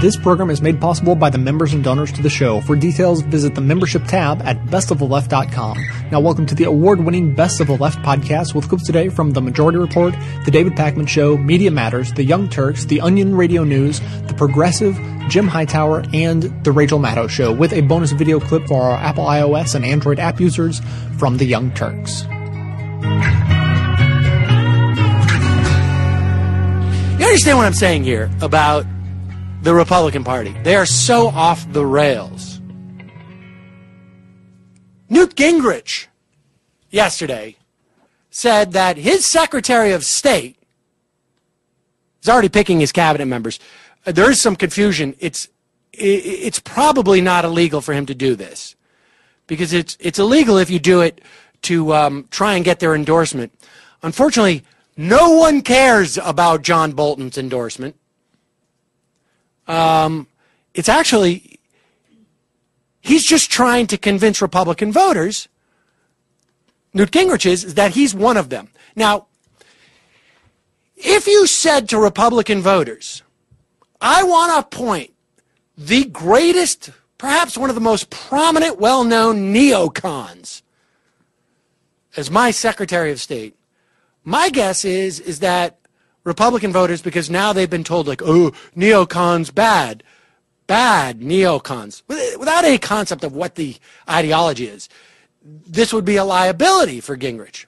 This program is made possible by the members and donors to the show. For details, visit the membership tab at bestoftheleft.com. Now, welcome to the award winning Best of the Left podcast with clips today from The Majority Report, The David Pakman Show, Media Matters, The Young Turks, The Onion Radio News, The Progressive, Jim Hightower, and The Rachel Maddow Show, with a bonus video clip for our Apple iOS and Android app users from The Young Turks. You understand what I'm saying here about the Republican Party? They are so off the rails. Newt Gingrich yesterday said that his Secretary of State is already picking his cabinet members. Uh, There is some confusion. It's it's probably not illegal for him to do this because it's it's illegal if you do it to um, try and get their endorsement. Unfortunately, no one cares about John Bolton's endorsement. Um, it's actually he's just trying to convince Republican voters. Newt Gingrich is, is that he's one of them. Now, if you said to Republican voters, I want to appoint the greatest, perhaps one of the most prominent, well known neocons as my Secretary of State, my guess is is that Republican voters, because now they've been told like, oh, neocons bad, bad neocons, without any concept of what the ideology is, this would be a liability for Gingrich.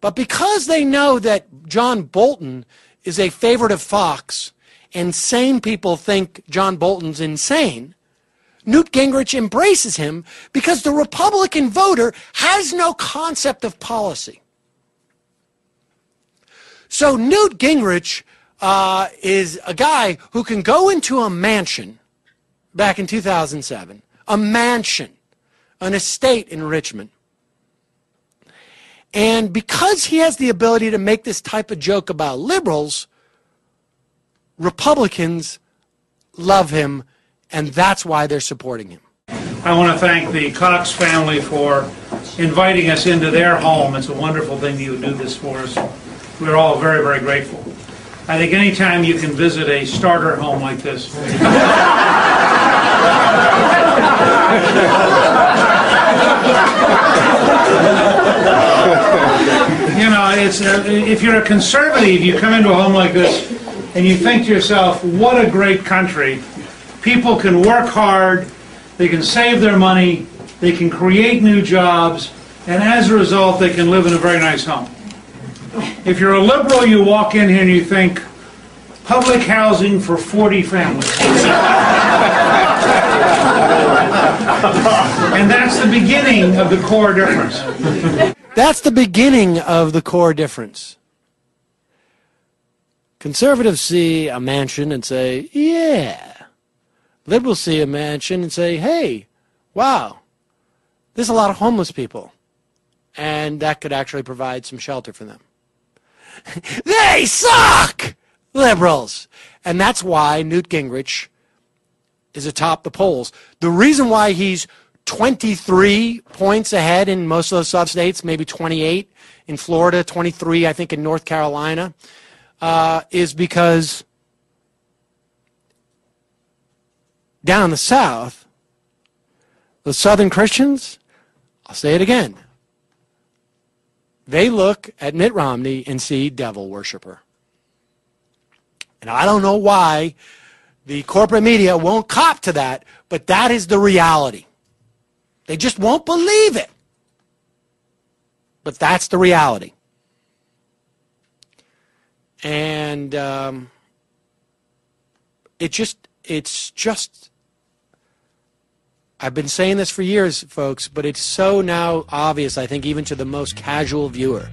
But because they know that John Bolton is a favorite of Fox, and sane people think John Bolton's insane, Newt Gingrich embraces him because the Republican voter has no concept of policy. So Newt Gingrich uh, is a guy who can go into a mansion back in 2007, a mansion, an estate in Richmond. And because he has the ability to make this type of joke about liberals, Republicans love him, and that's why they're supporting him. I want to thank the Cox family for inviting us into their home. It's a wonderful thing you would do this for us. We're all very, very grateful. I think anytime you can visit a starter home like this, you know, it's uh, if you're a conservative, you come into a home like this, and you think to yourself, "What a great country! People can work hard, they can save their money, they can create new jobs, and as a result, they can live in a very nice home." If you're a liberal, you walk in here and you think, "Public housing for 40 families." And that's the beginning of the core difference. That's the beginning of the core difference. Conservatives see a mansion and say, yeah. Liberals see a mansion and say, hey, wow, there's a lot of homeless people. And that could actually provide some shelter for them. they suck! Liberals! And that's why Newt Gingrich is atop the polls. The reason why he's 23 points ahead in most of those sub states, maybe 28 in Florida, 23, I think, in North Carolina, uh, is because down in the South, the Southern Christians, I'll say it again, they look at Mitt Romney and see devil worshiper. And I don't know why the corporate media won't cop to that, but that is the reality. They just won't believe it. But that's the reality. And um, it just, it's just, I've been saying this for years, folks, but it's so now obvious, I think, even to the most casual viewer.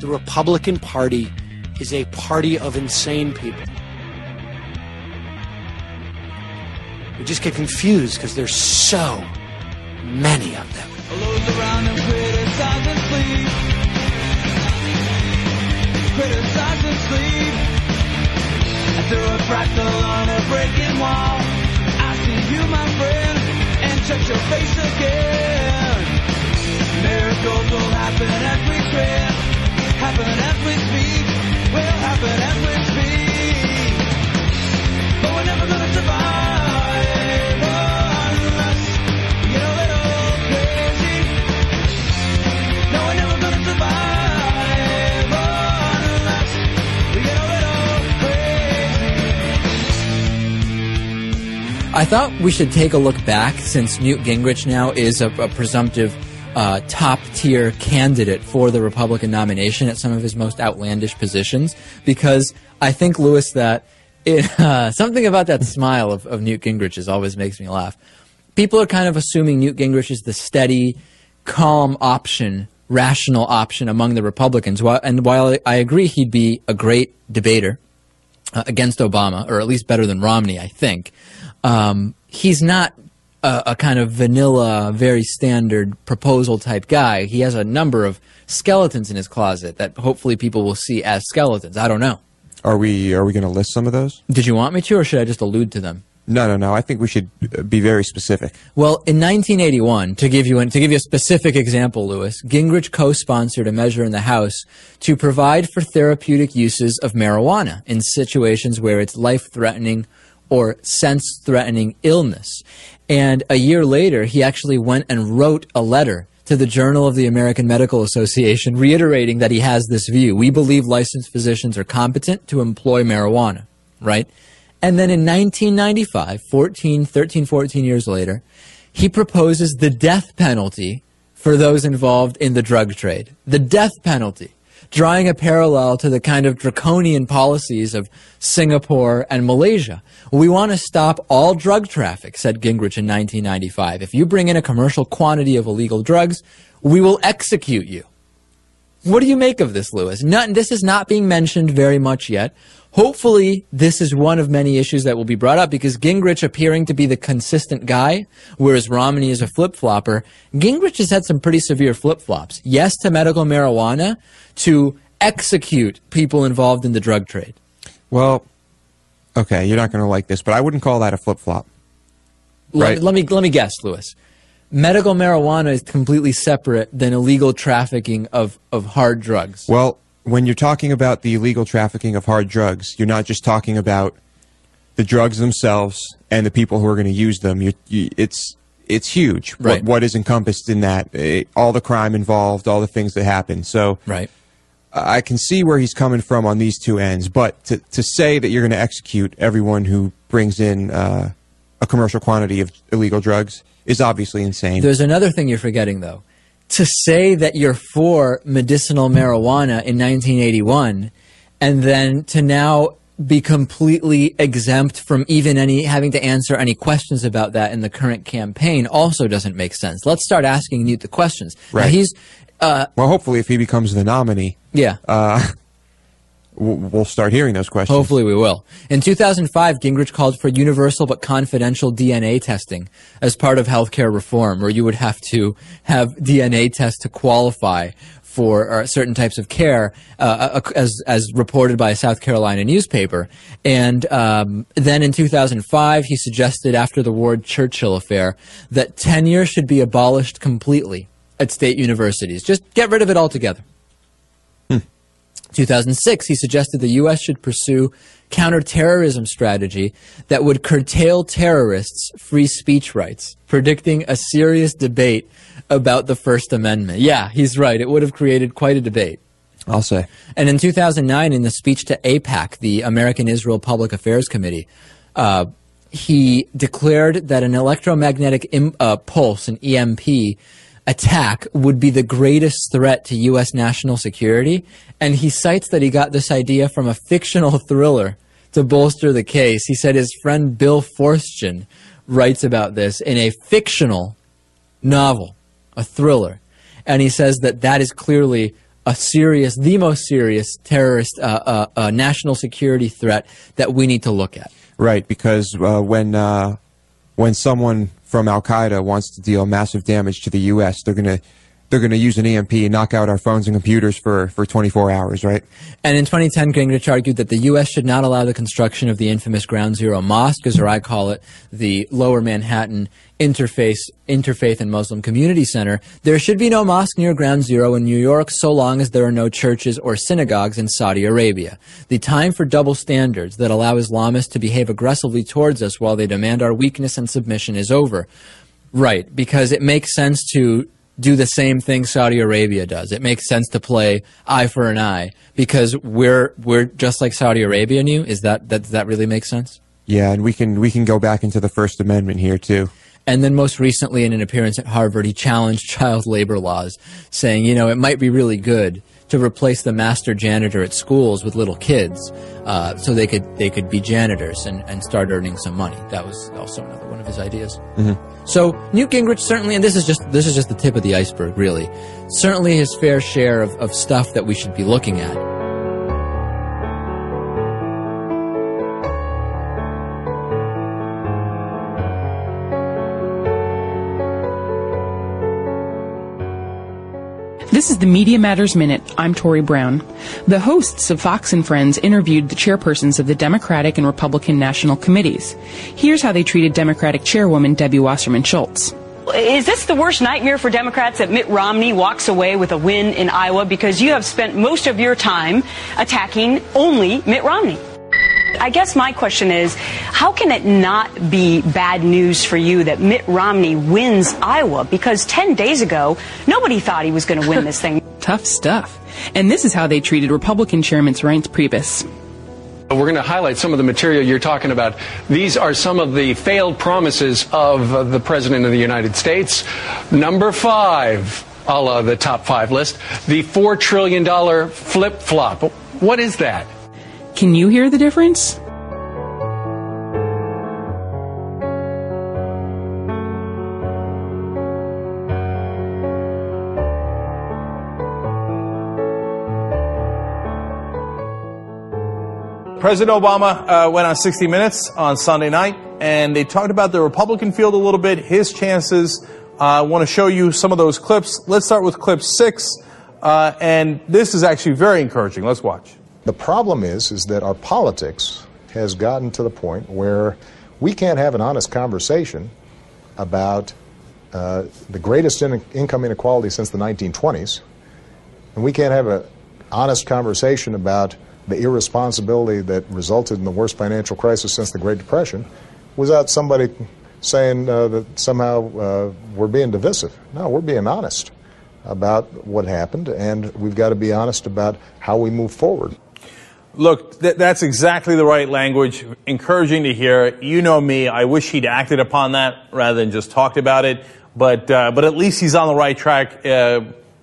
The Republican Party is a party of insane people. We just get confused because there's so many of them. A fractal on a breaking wall. I see you, my friend, touch your face again. Miracles will happen as we tread. Happen as we speak. Will happen as we speak. But we're never gonna survive. I thought we should take a look back since Newt Gingrich now is a, a presumptive uh, top tier candidate for the Republican nomination at some of his most outlandish positions because I think, Louis, that it, uh, something about that smile of, of Newt Gingrich's always makes me laugh. People are kind of assuming Newt Gingrich is the steady, calm option, rational option among the Republicans. And while I agree he'd be a great debater uh, against Obama, or at least better than Romney, I think, um, he's not a, a, kind of vanilla, very standard proposal type guy. He has a number of skeletons in his closet that hopefully people will see as skeletons. I don't know. Are we are we going to list some of those? Did you want me to, or should I just allude to them? No, no, no. I think we should uh, be very specific. Well, in 1981, to give you an, to give you a specific example, Louis, Gingrich co-sponsored a measure in the House to provide for therapeutic uses of marijuana in situations where it's life-threatening or sense threatening illness. And a year later, he actually went and wrote a letter to the Journal of the American Medical Association reiterating that he has this view. We believe licensed physicians are competent to employ marijuana, right? And then in 1995, 14, 13, 14 years later, he proposes the death penalty for those involved in the drug trade. The death penalty drawing a parallel to the kind of draconian policies of Singapore and Malaysia. We want to stop all drug traffic, said Gingrich in 1995. If you bring in a commercial quantity of illegal drugs, we will execute you. What do you make of this, Louis? Not, this is not being mentioned very much yet. Hopefully, this is one of many issues that will be brought up because Gingrich appearing to be the consistent guy, whereas Romney is a flip flopper. Gingrich has had some pretty severe flip flops. Yes to medical marijuana, to execute people involved in the drug trade. Well, okay, you're not going to like this, but I wouldn't call that a flip flop. Right. Let, let me let me guess, Louis. Medical marijuana is completely separate than illegal trafficking of, of hard drugs. Well, when you're talking about the illegal trafficking of hard drugs, you're not just talking about the drugs themselves and the people who are going to use them. You, you, it's it's huge. Right. What, what is encompassed in that? Eh, all the crime involved, all the things that happen. So right. I can see where he's coming from on these two ends, but to to say that you're going to execute everyone who brings in uh, a commercial quantity of illegal drugs is obviously insane. There's another thing you're forgetting, though to say that you're for medicinal marijuana in 1981 and then to now be completely exempt from even any having to answer any questions about that in the current campaign also doesn't make sense. Let's start asking Newt the questions. Right. Now he's uh, well, hopefully, if he becomes the nominee, yeah, uh, we'll start hearing those questions. Hopefully we will. In 2005, Gingrich called for universal but confidential DNA testing as part of healthcare reform, where you would have to have DNA tests to qualify for uh, certain types of care, uh, uh, as as reported by a South Carolina newspaper. And um, then in 2005, he suggested, after the Ward Churchill affair, that tenure should be abolished completely at state universities. Just get rid of it altogether. 2006, he suggested the U.S. should pursue counterterrorism strategy that would curtail terrorists' free speech rights, predicting a serious debate about the First Amendment. Yeah, he's right. It would have created quite a debate. I'll say. And in 2009, in the speech to AIPAC, the American Israel Public Affairs Committee, uh, he declared that an electromagnetic Im- uh, pulse, an EMP, attack would be the greatest threat to U.S. national security. And he cites that he got this idea from a fictional thriller to bolster the case. He said his friend Bill Forstchen writes about this in a fictional novel, a thriller. And he says that that is clearly a serious, the most serious terrorist uh, uh, uh, national security threat that we need to look at. Right, because uh, when uh, when someone from Al Qaeda wants to deal massive damage to the U.S., they're going to they're going to use an EMP and knock out our phones and computers for, for 24 hours, right? And in 2010, Gingrich argued that the U.S. should not allow the construction of the infamous Ground Zero Mosque, as or I call it, the Lower Manhattan Interface, Interfaith and Muslim Community Center. There should be no mosque near Ground Zero in New York so long as there are no churches or synagogues in Saudi Arabia. The time for double standards that allow Islamists to behave aggressively towards us while they demand our weakness and submission is over. Right, because it makes sense to do the same thing Saudi Arabia does. It makes sense to play eye for an eye because we're we're just like Saudi Arabia Newt. Is that that does that really make sense? Yeah, and we can we can go back into the First Amendment here too. And then most recently, in an appearance at Harvard, he challenged child labor laws, saying, you know, it might be really good to replace the master janitor at schools with little kids, uh, so they could they could be janitors and, and start earning some money. That was also another one of his ideas. So Newt Gingrich certainly, and this is just this is just the tip of the iceberg, really. Certainly his fair share of, of stuff that we should be looking at. This is the Media Matters Minute. I'm Tori Brown. The hosts of Fox and Friends interviewed the chairpersons of the Democratic and Republican National Committees. Here's how they treated Democratic Chairwoman Debbie Wasserman Schultz. Is this the worst nightmare for Democrats that Mitt Romney walks away with a win in Iowa because you have spent most of your time attacking only Mitt Romney? I guess my question is, how can it not be bad news for you that Mitt Romney wins Iowa? Because 10 days ago, nobody thought he was going to win this thing. Tough stuff. And this is how they treated Republican Chairman Reince Priebus. We're going to highlight some of the material you're talking about. These are some of the failed promises of the President of the United States. Number five, a la the top five list, the $4 trillion flip flop. What is that? Can you hear the difference? President Obama uh, went on 60 Minutes on Sunday night, and they talked about the Republican field a little bit, his chances. Uh, I want to show you some of those clips. Let's start with clip six, uh, and this is actually very encouraging. Let's watch. The problem is, is that our politics has gotten to the point where we can't have an honest conversation about uh, the greatest in- income inequality since the 1920s, and we can't have an honest conversation about the irresponsibility that resulted in the worst financial crisis since the Great Depression without somebody saying uh, that somehow uh, we're being divisive. No, we're being honest about what happened, and we've got to be honest about how we move forward. Look, th- that's exactly the right language. Encouraging to hear. You know me. I wish he'd acted upon that rather than just talked about it. But uh, but at least he's on the right track uh,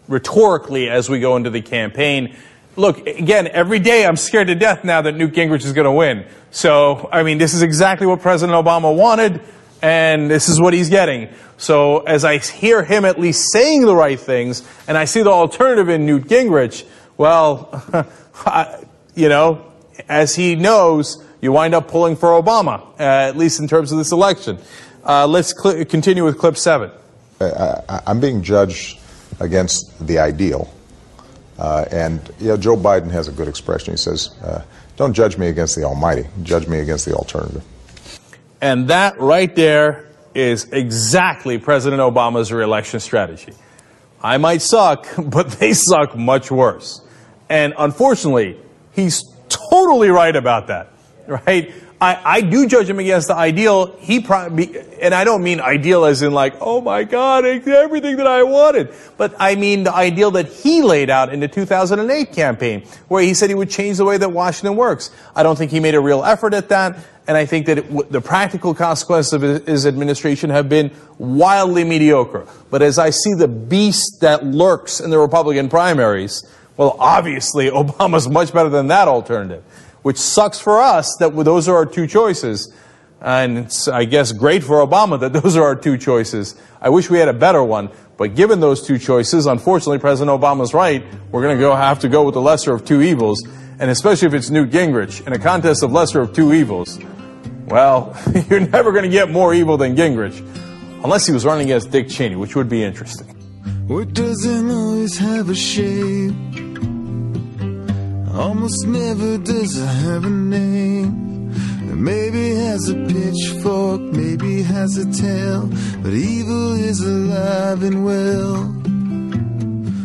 rhetorically as we go into the campaign. Look, again, every day I'm scared to death now that Newt Gingrich is going to win. So I mean, this is exactly what President Obama wanted, and this is what he's getting. So as I hear him at least saying the right things, and I see the alternative in Newt Gingrich, well. I, you know, as he knows, you wind up pulling for Obama, uh, at least in terms of this election. Uh, let's cl- continue with clip seven. I, I'm being judged against the ideal. Uh, and you know, Joe Biden has a good expression. He says, uh, "Don't judge me against the Almighty. Judge me against the alternative." And that right there is exactly President Obama's reelection strategy. I might suck, but they suck much worse. And unfortunately, he's totally right about that, right? I, I do judge him against the ideal. He probably, and I don't mean ideal as in like, oh my God, everything that I wanted. But I mean the ideal that he laid out in the 2008 campaign, where he said he would change the way that Washington works. I don't think he made a real effort at that. And I think that it, the practical consequences of his administration have been wildly mediocre. But as I see the beast that lurks in the Republican primaries, well, obviously, Obama's much better than that alternative, which sucks for us that those are our two choices. And it's, I guess, great for Obama that those are our two choices. I wish we had a better one, but given those two choices, unfortunately, President Obama's right. We're going to go have to go with the lesser of two evils, and especially if it's Newt Gingrich in a contest of lesser of two evils. Well, you're never going to get more evil than Gingrich, unless he was running against Dick Cheney, which would be interesting. What doesn't always have a shape? Almost never does it have a name. Maybe has a pitchfork, maybe has a tail, but evil is alive and well.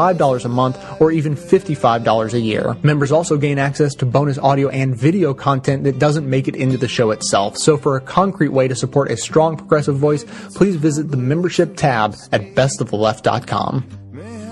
a month or even $55 a year. Members also gain access to bonus audio and video content that doesn't make it into the show itself. So for a concrete way to support a strong progressive voice, please visit the membership tab at bestoftheleft.com.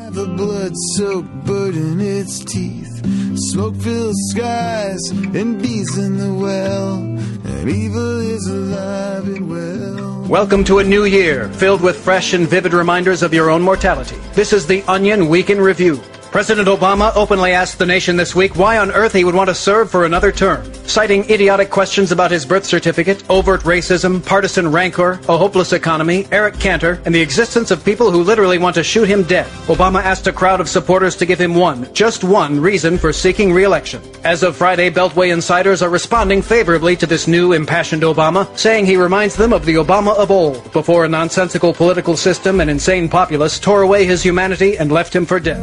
have a blood-soaked bird in its teeth. Smoke-filled skies and bees in the well. And evil is alive and well. Welcome to a new year filled with fresh and vivid reminders of your own mortality. This is the Onion Week in Review. President Obama openly asked the nation this week why on earth he would want to serve for another term. Citing idiotic questions about his birth certificate, overt racism, partisan rancor, a hopeless economy, Eric Cantor, and the existence of people who literally want to shoot him dead, Obama asked a crowd of supporters to give him one, just one, reason for seeking re-election. As of Friday, Beltway insiders are responding favorably to this new impassioned Obama, saying he reminds them of the Obama of old, before a nonsensical political system and insane populace tore away his humanity and left him for dead.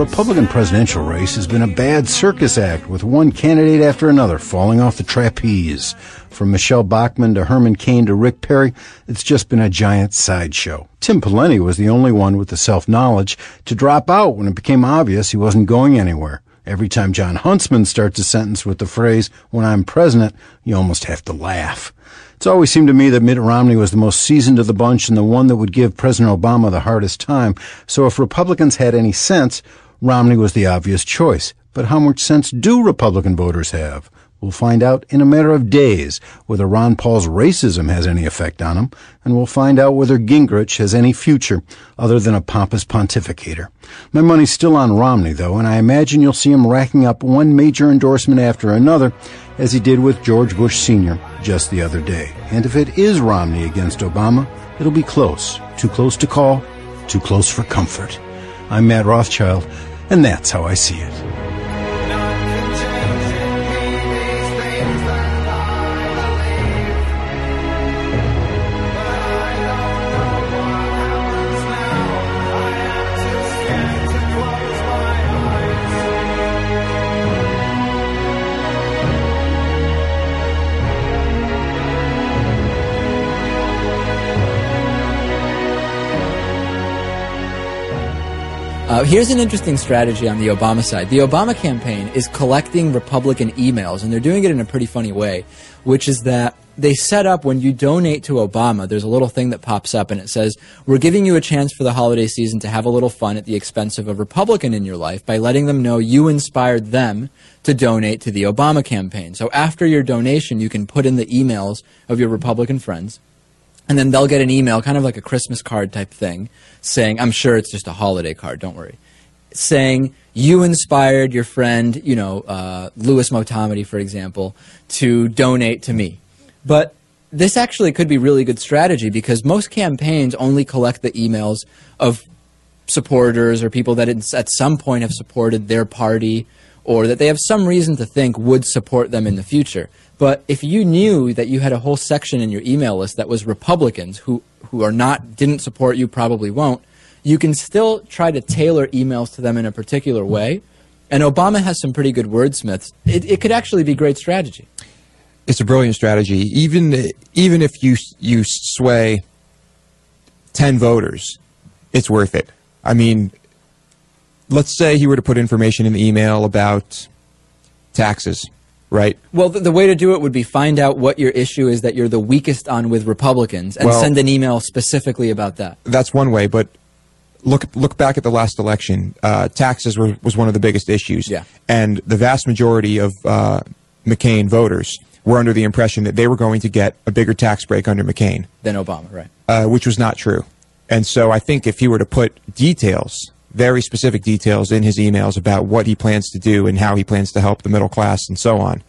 Republican presidential race has been a bad circus act with one candidate after another falling off the trapeze. From Michele Bachmann to Herman Cain to Rick Perry, it's just been a giant sideshow. Tim Pawlenty was the only one with the self-knowledge to drop out when it became obvious he wasn't going anywhere. Every time Jon Huntsman starts a sentence with the phrase, when I'm president, you almost have to laugh. It's always seemed to me that Mitt Romney was the most seasoned of the bunch and the one that would give President Obama the hardest time. So if Republicans had any sense, Romney was the obvious choice. But how much sense do Republican voters have? We'll find out in a matter of days whether Ron Paul's racism has any effect on him, and we'll find out whether Gingrich has any future other than a pompous pontificator. My money's still on Romney, though, and I imagine you'll see him racking up one major endorsement after another, as he did with George Bush Sr. just the other day. And if it is Romney against Obama, it'll be close. Too close to call, too close for comfort. I'm Matt Rothschild, and that's how I see it. Uh, here's an interesting strategy on the Obama side. The Obama campaign is collecting Republican emails, and they're doing it in a pretty funny way, which is that they set up when you donate to Obama, there's a little thing that pops up and it says, We're giving you a chance for the holiday season to have a little fun at the expense of a Republican in your life by letting them know you inspired them to donate to the Obama campaign. So after your donation, you can put in the emails of your Republican friends and then they'll get an email, kind of like a Christmas card type thing, saying, I'm sure it's just a holiday card, don't worry, saying, you inspired your friend, you know, uh, Louis Motamedi, for example, to donate to me. But this actually could be really good strategy because most campaigns only collect the emails of supporters or people that at some point have supported their party or that they have some reason to think would support them in the future. But if you knew that you had a whole section in your email list that was Republicans who, who are not, didn't support you, probably won't, you can still try to tailor emails to them in a particular way. And Obama has some pretty good wordsmiths. It, it could actually be great strategy. It's a brilliant strategy. Even even if you you sway ten voters, it's worth it. I mean, let's say he were to put information in the email about taxes, right? Well, the, the way to do it would be find out what your issue is that you're the weakest on with Republicans and Well- send an email specifically about that. That's one way, but look look back at the last election. Uh, taxes were, was one of the biggest issues, Yeah. and the vast majority of uh, McCain voters were under the impression that they were going to get a bigger tax break under McCain. Than Obama, right? uh, which was not true. And so I think if he were to put details, very specific details in his emails about what he plans to do and how he plans to help the middle class and so on,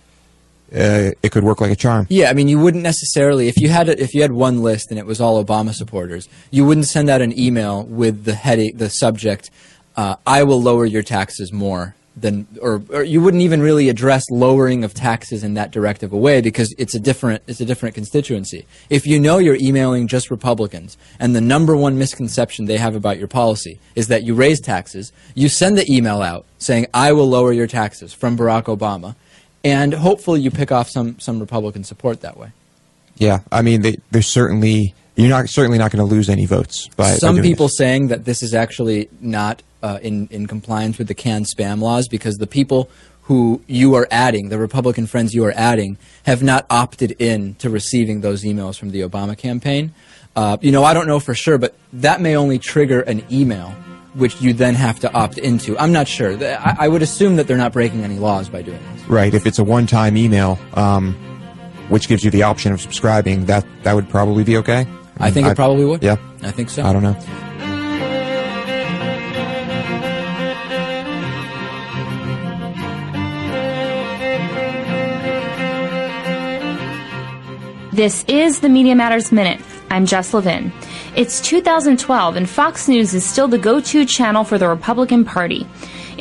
uh, it could work like a charm. Yeah, I mean, you wouldn't necessarily if you had a, if you had one list and it was all Obama supporters, you wouldn't send out an email with the heading, the subject, uh, "I will lower your taxes more." Than, or, or you wouldn't even really address lowering of taxes in that directive a way because it's a different it's a different constituency. If you know you're emailing just Republicans and the number one misconception they have about your policy is that you raise taxes, you send the email out saying I will lower your taxes from Barack Obama, and hopefully you pick off some some Republican support that way. Yeah, I mean, they, there's certainly you're not certainly not going to lose any votes by by some doing people saying that this is actually not uh, in in compliance with the CAN-SPAM laws because the people who you are adding, the Republican friends you are adding, have not opted in to receiving those emails from the Obama campaign. Uh, you know, I don't know for sure, but that may only trigger an email, which you then have to opt into. I'm not sure. I, I would assume that they're not breaking any laws by doing this. Right. If it's a one-time email, um, which gives you the option of subscribing, that that would probably be okay. I think it probably would. Yeah. I think so. I don't know. This is the Media Matters Minute. I'm Jess Levin. It's 2012 and Fox News is still the go-to channel for the Republican Party.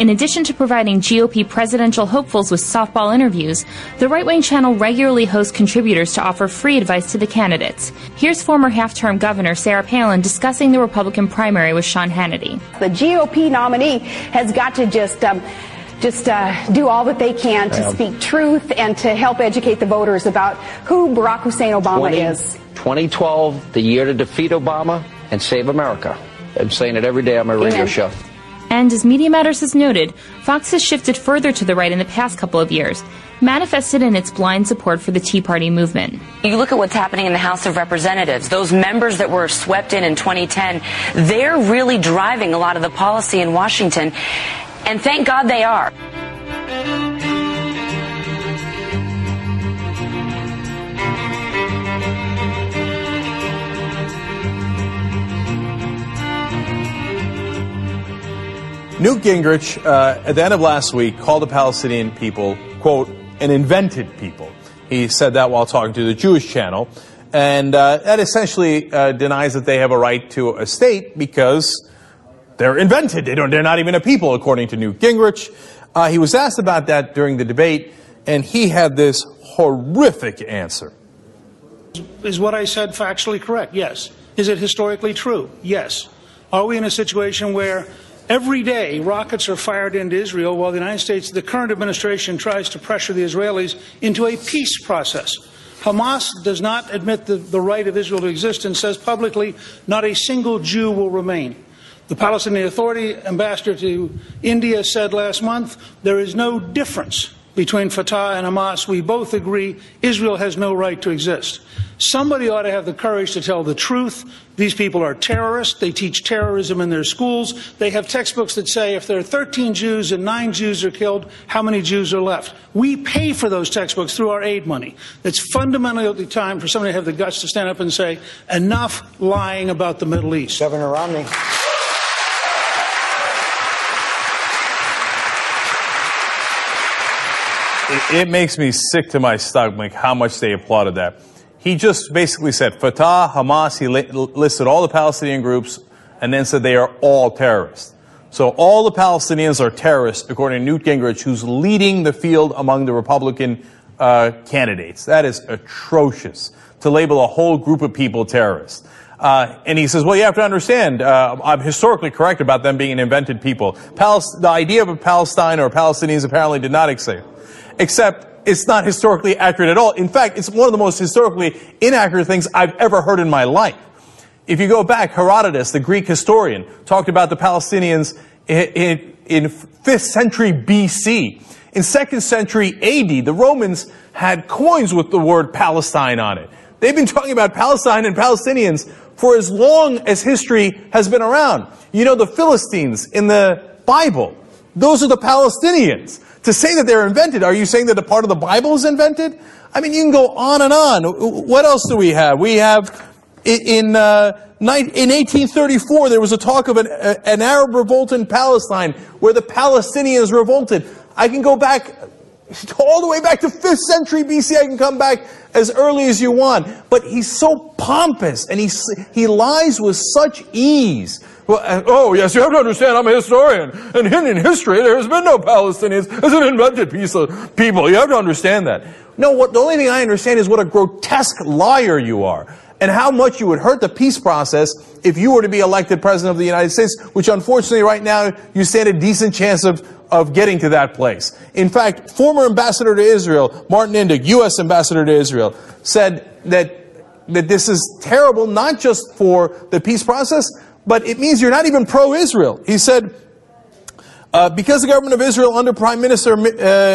In addition to providing GOP presidential hopefuls with softball interviews, the right-wing channel regularly hosts contributors to offer free advice to the candidates. Here's former half-term governor Sarah Palin discussing the Republican primary with Sean Hannity. The GOP nominee has got to just um, just uh, do all that they can to speak truth and to help educate the voters about who Barack Hussein Obama 20 is. 2012, the year to defeat Obama and save America. I'm saying it every day on my radio Amen. show. And as Media Matters has noted, Fox has shifted further to the right in the past couple of years, manifested in its blind support for the Tea Party movement. You look at what's happening in the House of Representatives, those members that were swept in in 2010, they're really driving a lot of the policy in Washington. And thank God they are. Newt Gingrich, uh, at the end of last week, called the Palestinian people, quote, an invented people. He said that while talking to the Jewish channel. And uh, that essentially uh, denies that they have a right to a state because they're invented. They don't, they're not even a people, according to Newt Gingrich. Uh, he was asked about that during the debate, and he had this horrific answer. Is what I said factually correct? Yes. Is it historically true? Yes. Are we in a situation where every day rockets are fired into Israel while the United States, the current administration, tries to pressure the Israelis into a peace process? Hamas does not admit the, the right of Israel to exist and says publicly not a single Jew will remain. The Palestinian Authority ambassador to India said last month there is no difference between Fatah and Hamas. We both agree Israel has no right to exist. Somebody ought to have the courage to tell the truth. These people are terrorists. They teach terrorism in their schools. They have textbooks that say if there are 13 Jews and 9 Jews are killed, how many Jews are left? We pay for those textbooks through our aid money. It's fundamentally time for somebody to have the guts to stand up and say, enough lying about the Middle East. Governor Romney. It, it makes me sick to my stomach how much they applauded that. He just basically said Fatah, Hamas, he li- listed all the Palestinian groups and then said they are all terrorists. So all the Palestinians are terrorists, according to Newt Gingrich, who's leading the field among the Republican uh, candidates. That is atrocious to label a whole group of people terrorists. Uh, and he says, well, you have to understand, uh, I'm historically correct about them being an invented people. The idea of a Palestine or Palestinians apparently did not exist. Except it's not historically accurate at all. In fact, it's one of the most historically inaccurate things I've ever heard in my life. If you go back, Herodotus, the Greek historian, talked about the Palestinians in, in, in 5th century BC. In 2nd century AD, the Romans had coins with the word Palestine on it. They've been talking about Palestine and Palestinians for as long as history has been around. You know, the Philistines in the Bible, Those are the Palestinians. To say that they're invented, are you saying that a part of the Bible is invented? I mean, you can go on and on. What else do we have? We have in, uh, in 1834, there was a talk of an, an Arab revolt in Palestine where the Palestinians revolted. I can go back all the way back to 5th century BC. I can come back as early as you want. But he's so pompous and he, he lies with such ease. Well, uh, oh, yes, you have to understand, I'm a historian. And in history, there has been no Palestinians It's an invented piece of people. You have to understand that. No, what, the only thing I understand is what a grotesque liar you are. And how much you would hurt the peace process if you were to be elected president of the United States, which unfortunately right now you stand a decent chance of, of getting to that place. In fact, former ambassador to Israel, Martin Indyk, U.S. ambassador to Israel, said that, that this is terrible not just for the peace process, but it means you're not even pro-Israel. He said, uh, because the government of Israel under Prime Minister uh,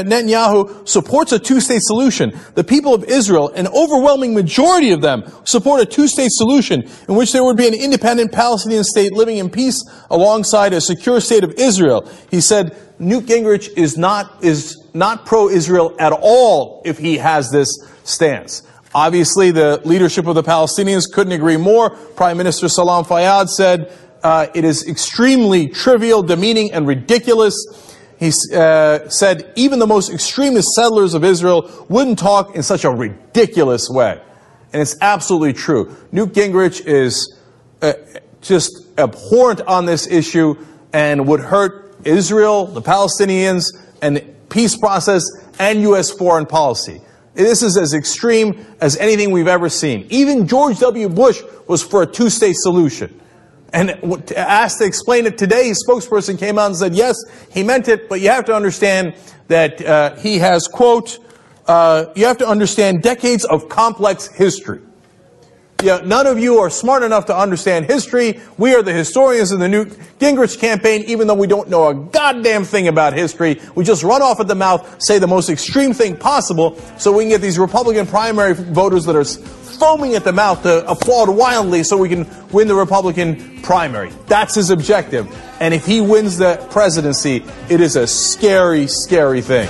Netanyahu supports a two-state solution, the people of Israel, an overwhelming majority of them, support a two-state solution in which there would be an independent Palestinian state living in peace alongside a secure state of Israel. He said, Newt Gingrich is not, is not pro-Israel at all if he has this stance. Obviously, the leadership of the Palestinians couldn't agree more. Prime Minister Salam Fayyad said, uh, it is extremely trivial, demeaning, and ridiculous. He uh, said, even the most extremist settlers of Israel wouldn't talk in such a ridiculous way. And it's absolutely true. Newt Gingrich is uh, just abhorrent on this issue and would hurt Israel, the Palestinians, and the peace process and U.S. foreign policy. This is as extreme as anything we've ever seen. Even George W. Bush was for a two-state solution. And asked to explain it today, his spokesperson came out and said, yes, he meant it, but you have to understand that uh, he has, quote, uh, you have to understand decades of complex history. Yeah, none of you are smart enough to understand history. We are the historians in the Newt Gingrich campaign, even though we don't know a goddamn thing about history. We just run off at the mouth, say the most extreme thing possible, so we can get these Republican primary voters that are foaming at the mouth to applaud wildly so we can win the Republican primary. That's his objective. And if he wins the presidency, it is a scary, scary thing.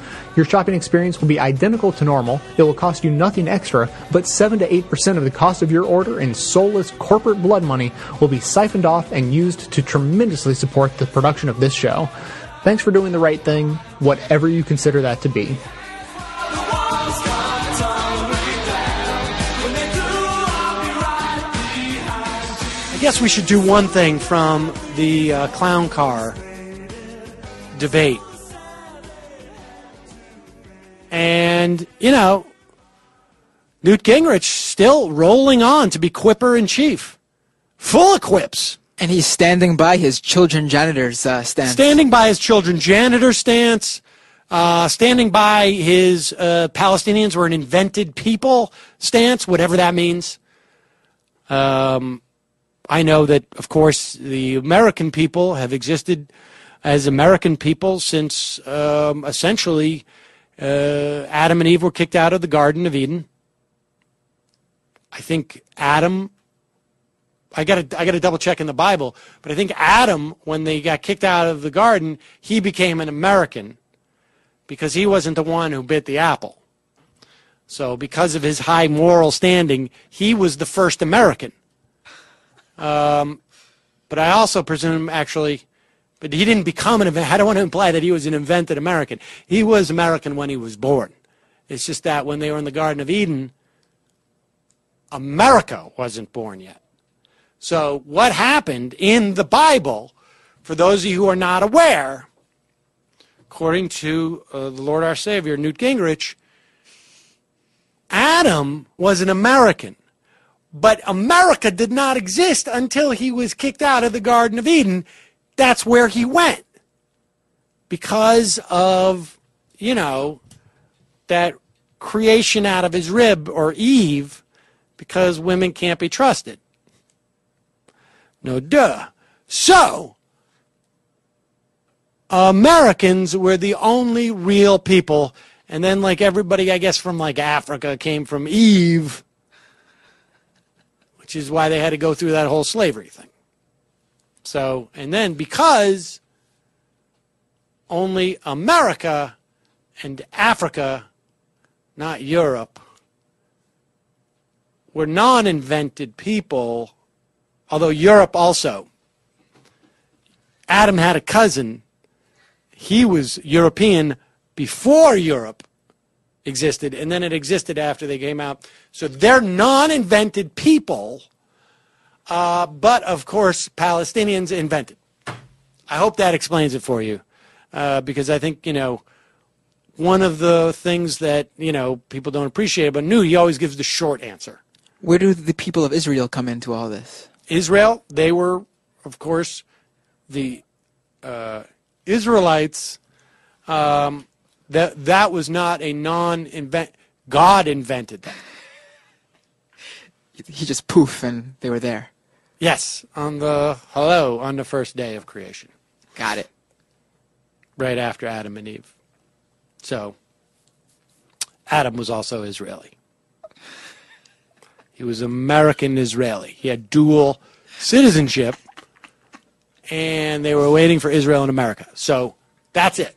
Your shopping experience will be identical to normal. It will cost you nothing extra, but 7 to 8% of the cost of your order in soulless corporate blood money will be siphoned off and used to tremendously support the production of this show. Thanks for doing the right thing, whatever you consider that to be. I guess we should do one thing from the uh, clown car debate. And, you know, Newt Gingrich still rolling on to be quipper in chief. Full of quips. And he's standing by his children janitor's uh, stance. Standing by his children janitor stance. Uh, standing by his uh, Palestinians were an invented people stance, whatever that means. Um, I know that, of course, the American people have existed as American people since um, essentially uh, Adam and Eve were kicked out of the Garden of Eden. I think Adam. I got to I got to double check in the Bible, but I think Adam, when they got kicked out of the garden, he became an American because he wasn't the one who bit the apple. So, because of his high moral standing, he was the first American. Um, but I also presume, actually, but he didn't become an I don't want to imply that he was an invented American. He was American when he was born. It's just that when they were in the Garden of Eden, America wasn't born yet. So what happened in the Bible, for those of you who are not aware, according to uh, the Lord our Savior, Newt Gingrich, Adam was an American. But America did not exist until he was kicked out of the Garden of Eden. That's where he went. Because of, you know, that creation out of his rib or Eve, because women can't be trusted. No duh. So, Americans were the only real people. And then, like everybody, I guess, from like Africa came from Eve, which is why they had to go through that whole slavery thing. So, and then because only America and Africa, not Europe, were non invented people, although Europe also. Adam had a cousin. He was European before Europe existed, and then it existed after they came out. So they're non invented people, uh, but of course, Palestinians invented. I hope that explains it for you, uh, because I think, you know, one of the things that, you know, people don't appreciate about Newt, he always gives the short answer. Where do the people of Israel come into all this? Israel, they were, of course, the uh, Israelites. Um, that that was not a non-invent. God invented them. He just poof and they were there. Yes, on the hello on the first day of creation. Got it. Right after Adam and Eve. So Adam was also Israeli. He was American Israeli. He had dual citizenship, and they were waiting for Israel and America. So that's it.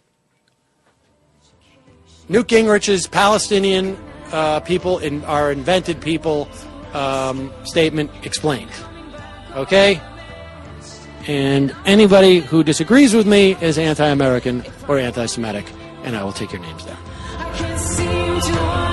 Newt Gingrich's Palestinian uh, people in, are invented people um, statement explained. Okay? And anybody who disagrees with me is anti American or anti Semitic, and I will take your names down.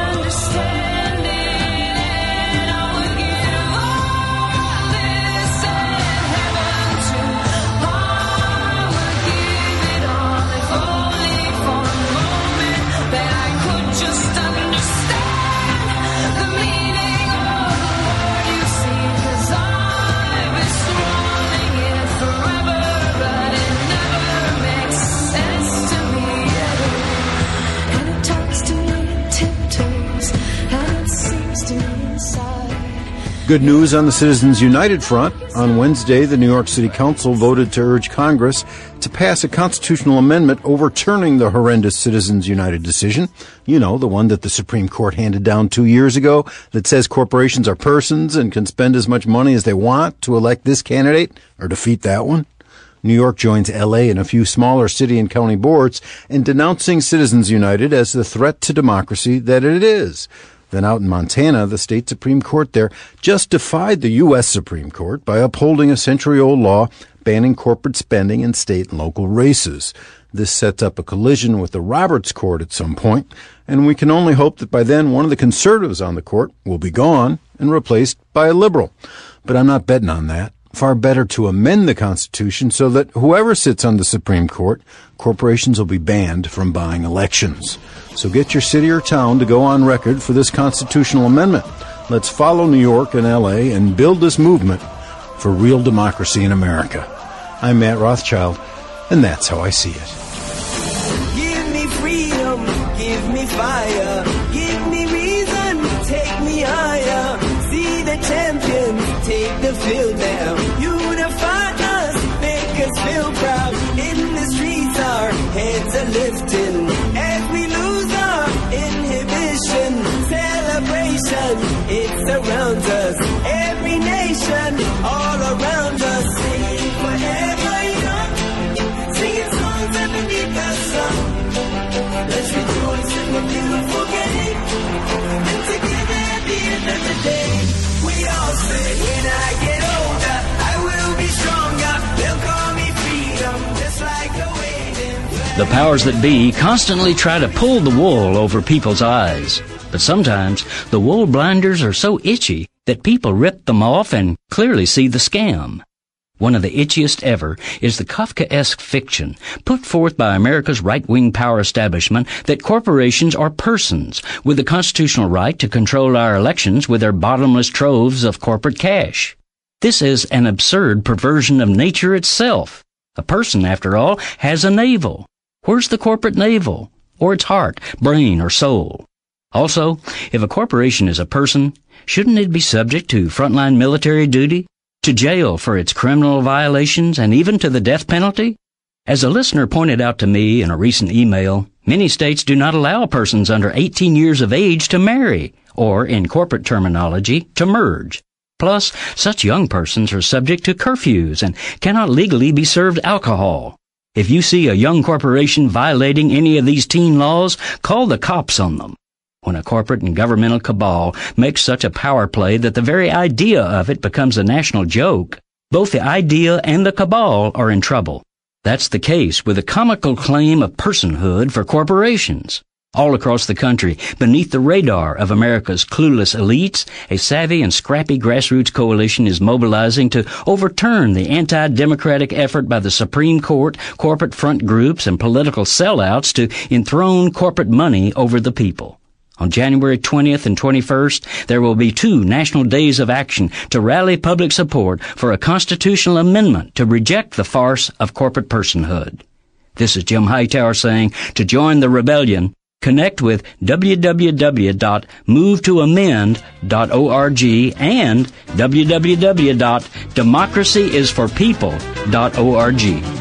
Good news on the Citizens United front. On Wednesday, the New York City Council voted to urge Congress to pass a constitutional amendment overturning the horrendous Citizens United decision. You know, the one that the Supreme Court handed down two years ago that says corporations are persons and can spend as much money as they want to elect this candidate or defeat that one. New York joins LA and a few smaller city and county boards in denouncing Citizens United as the threat to democracy that it is. Then out in Montana, the state Supreme Court there just defied the U.S. Supreme Court by upholding a century old law banning corporate spending in state and local races. This sets up a collision with the Roberts Court at some point, and we can only hope that by then one of the conservatives on the court will be gone and replaced by a liberal. But I'm not betting on that. Far better to amend the Constitution so that whoever sits on the Supreme Court, corporations will be banned from buying elections. So get your city or town to go on record for this constitutional amendment. Let's follow New York and LA and build this movement for real democracy in America. I'm Matt Rothschild, and that's how I see it. Give me freedom, give me fire, field now. Unify us, make us feel proud. In the streets, our heads are lifting as we lose our inhibition. Celebration, it surrounds us. Every nation, all around us. Singing forever young, singing songs underneath the sun. Let's rejoice in the beautiful game. And together at the end of the day, the powers that be constantly try to pull the wool over people's eyes. But sometimes the wool blinders are so itchy that people rip them off and clearly see the scam. One of the itchiest ever is the Kafkaesque fiction put forth by America's right-wing power establishment that corporations are persons with the constitutional right to control our elections with their bottomless troves of corporate cash. This is an absurd perversion of nature itself. A person, after all, has a navel. Where's the corporate navel? Or its heart, brain, or soul? Also, if a corporation is a person, shouldn't it be subject to frontline military duty, to jail for its criminal violations, and even to the death penalty? As a listener pointed out to me in a recent email, many states do not allow persons under 18 years of age to marry, or in corporate terminology, to merge. Plus, such young persons are subject to curfews and cannot legally be served alcohol. If you see a young corporation violating any of these teen laws, call the cops on them. When a corporate and governmental cabal makes such a power play that the very idea of it becomes a national joke, both the idea and the cabal are in trouble. That's the case with the comical claim of personhood for corporations. All across the country, beneath the radar of America's clueless elites, a savvy and scrappy grassroots coalition is mobilizing to overturn the anti-democratic effort by the Supreme Court, corporate front groups, and political sellouts to enthrone corporate money over the people. On January 20th and 21st, there will be two national days of action to rally public support for a constitutional amendment to reject the farce of corporate personhood. This is Jim Hightower saying, to join the rebellion, connect with www.movetoamend.org and www.democracyisforpeople.org.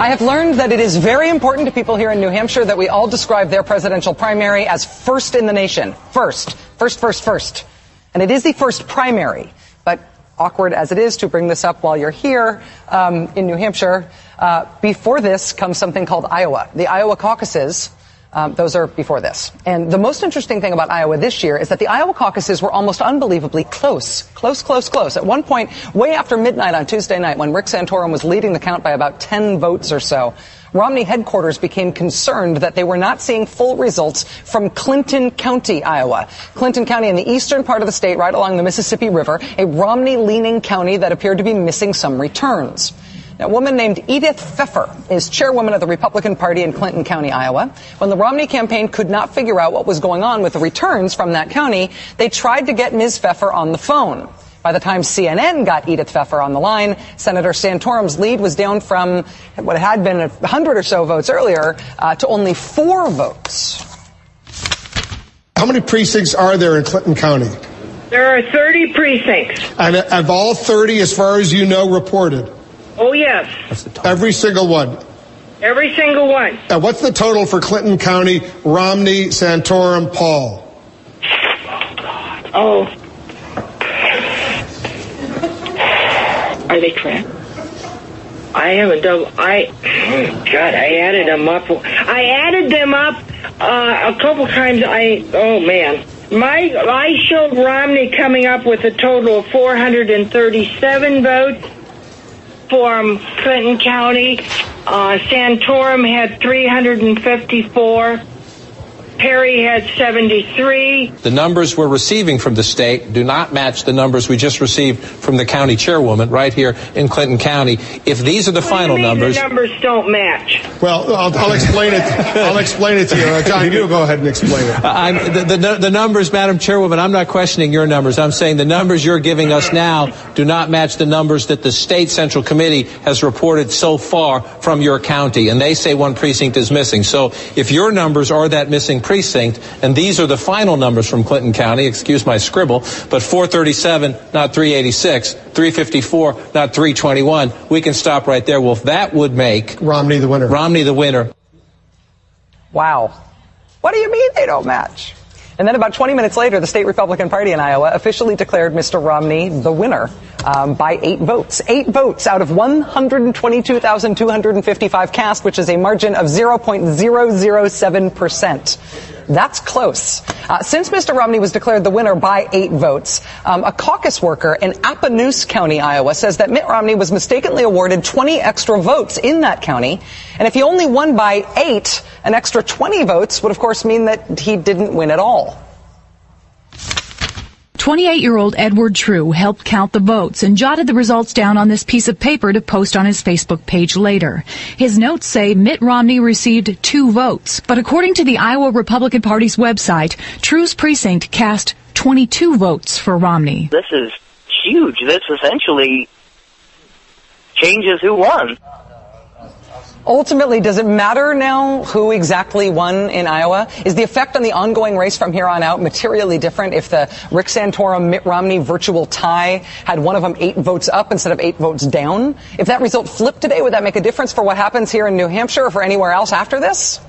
I have learned that it is very important to people here in New Hampshire that we all describe their presidential primary as first in the nation. First. First, first, first. And it is the first primary. But awkward as it is to bring this up while you're here um, in New Hampshire, uh, before this comes something called Iowa. The Iowa caucuses um, those are before this. And the most interesting thing about Iowa this year is that the Iowa caucuses were almost unbelievably close. Close, close, close. At one point, way after midnight on Tuesday night, when Rick Santorum was leading the count by about 10 votes or so, Romney headquarters became concerned that they were not seeing full results from Clinton County, Iowa. Clinton County in the eastern part of the state, right along the Mississippi River, a Romney leaning county that appeared to be missing some returns. Now, a woman named Edith Pfeffer is chairwoman of the Republican Party in Clinton County, Iowa. When the Romney campaign could not figure out what was going on with the returns from that county, they tried to get Ms. Pfeffer on the phone. By the time CNN got Edith Pfeffer on the line, Senator Santorum's lead was down from what had been a hundred or so votes earlier uh, to only four votes. How many precincts are there in Clinton County? There are 30 precincts. And of all 30, as far as you know, reported? Oh, yes. Every single one. Every single one. And what's the total for Clinton County, Romney, Santorum, Paul? Oh. God. Oh are they correct? I haven't done. I God, I added them up. I added them up uh, a couple times. I oh man, my I showed Romney coming up with a total of 437 votes from Clinton County. Uh, Santorum had 354. Perry had 73. The numbers we're receiving from the state do not match the numbers we just received from the county chairwoman right here in Clinton County. If these are the What final do you mean numbers, The numbers don't match. Well, I'll, I'll explain it. I'll explain it to you. Uh, John, you go ahead and explain it. I'm, the, the, the numbers, Madam Chairwoman, I'm not questioning your numbers. I'm saying the numbers you're giving us now do not match the numbers that the state central committee has reported so far from your county, and they say one precinct is missing. So if your numbers are that missing precinct, and these are the final numbers from Clinton County, excuse my scribble, but 437, not 386, 354, not 321, we can stop right there. Well, that would make Romney the winner. Romney the winner. Wow. What do you mean they don't match? And then about 20 minutes later, the state Republican Party in Iowa officially declared Mr. Romney the winner um, by eight votes. Eight votes out of 122,255 cast, which is a margin of 0.007%. That's close. Uh, since Mr. Romney was declared the winner by eight votes, um, a caucus worker in Appanoose County, Iowa, says that Mitt Romney was mistakenly awarded 20 extra votes in that county. And if he only won by eight, an extra 20 votes would, of course, mean that he didn't win at all. 28 year old Edward True helped count the votes and jotted the results down on this piece of paper to post on his Facebook page later. His notes say Mitt Romney received two votes, but according to the Iowa Republican Party's website, True's precinct cast 22 votes for Romney. This is huge. This essentially changes who won. Ultimately, does it matter now who exactly won in Iowa? Is the effect on the ongoing race from here on out materially different if the Rick Santorum Mitt Romney virtual tie had one of them eight votes up instead of eight votes down? If that result flipped today, would that make a difference for what happens here in New Hampshire or for anywhere else after this?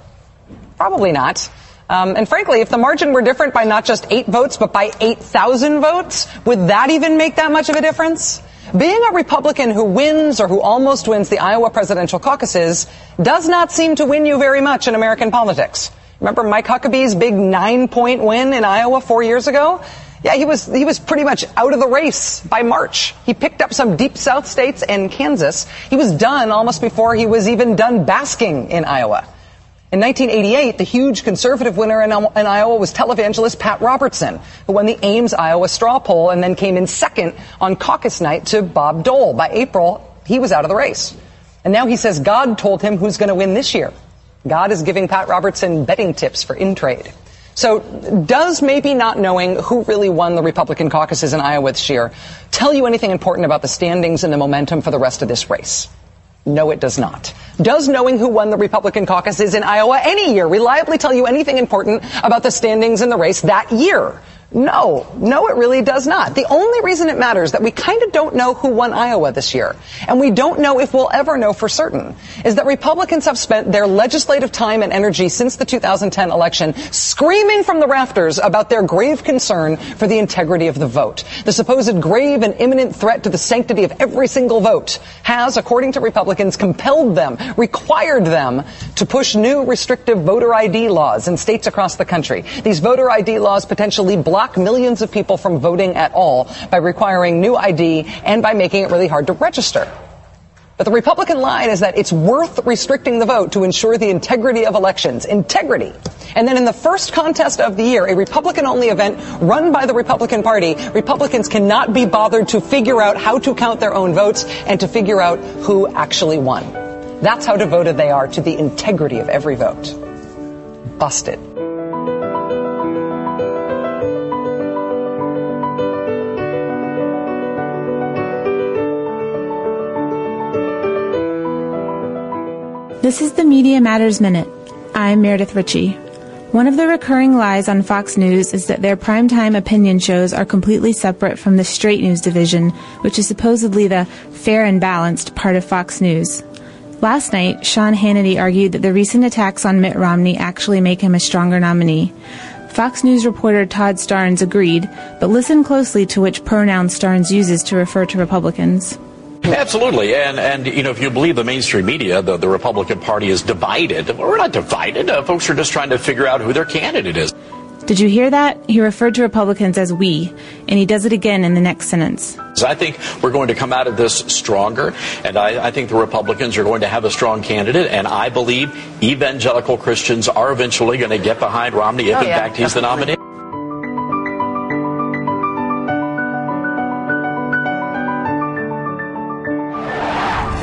Probably not. Um, and frankly, if the margin were different by not just eight votes, but by 8,000 votes, would that even make that much of a difference? Being a Republican who wins or who almost wins the Iowa presidential caucuses does not seem to win you very much in American politics. Remember Mike Huckabee's big nine point win in Iowa four years ago? Yeah, he was, he was pretty much out of the race by March. He picked up some deep South states and Kansas. He was done almost before he was even done basking in Iowa. In 1988, the huge conservative winner in, in, Iowa was televangelist Pat Robertson, who won the Ames, Iowa straw poll and then came in second on caucus night to Bob Dole. By April, he was out of the race. And now he says God told him who's going to win this year. God is giving Pat Robertson betting tips for Intrade. So does maybe not knowing who really won the Republican caucuses in Iowa this year tell you anything important about the standings and the momentum for the rest of this race? No, it does not. Does knowing who won the Republican caucuses in Iowa any year reliably tell you anything important about the standings in the race that year? No, no, it really does not. The only reason it matters that we kind of don't know who won Iowa this year, and we don't know if we'll ever know for certain, is that Republicans have spent their legislative time and energy since the 2010 election screaming from the rafters about their grave concern for the integrity of the vote. The supposed grave and imminent threat to the sanctity of every single vote has, according to Republicans, compelled them, required them to push new restrictive voter ID laws in states across the country. These voter ID laws potentially block block millions of people from voting at all by requiring new ID and by making it really hard to register. But the Republican line is that it's worth restricting the vote to ensure the integrity of elections. Integrity. And then in the first contest of the year, a Republican only event run by the Republican Party, Republicans cannot be bothered to figure out how to count their own votes and to figure out who actually won. That's how devoted they are to the integrity of every vote. Busted. This is the Media Matters Minute. I'm Meredith Ritchie. One of the recurring lies on Fox News is that their primetime opinion shows are completely separate from the straight news division, which is supposedly the fair and balanced part of Fox News. Last night, Sean Hannity argued that the recent attacks on Mitt Romney actually make him a stronger nominee. Fox News reporter Todd Starnes agreed, but listen closely to which pronoun Starnes uses to refer to Republicans. Absolutely. And, and, you know, if you believe the mainstream media, the, the Republican Party is divided. We're not divided. Uh, folks are just trying to figure out who their candidate is. Did you hear that? He referred to Republicans as we, and he does it again in the next sentence. I think we're going to come out of this stronger, and I, I, think the Republicans are going to have a strong candidate, and I believe evangelical Christians are eventually going to get behind Romney if, Oh, in yeah, fact, he's the nominee.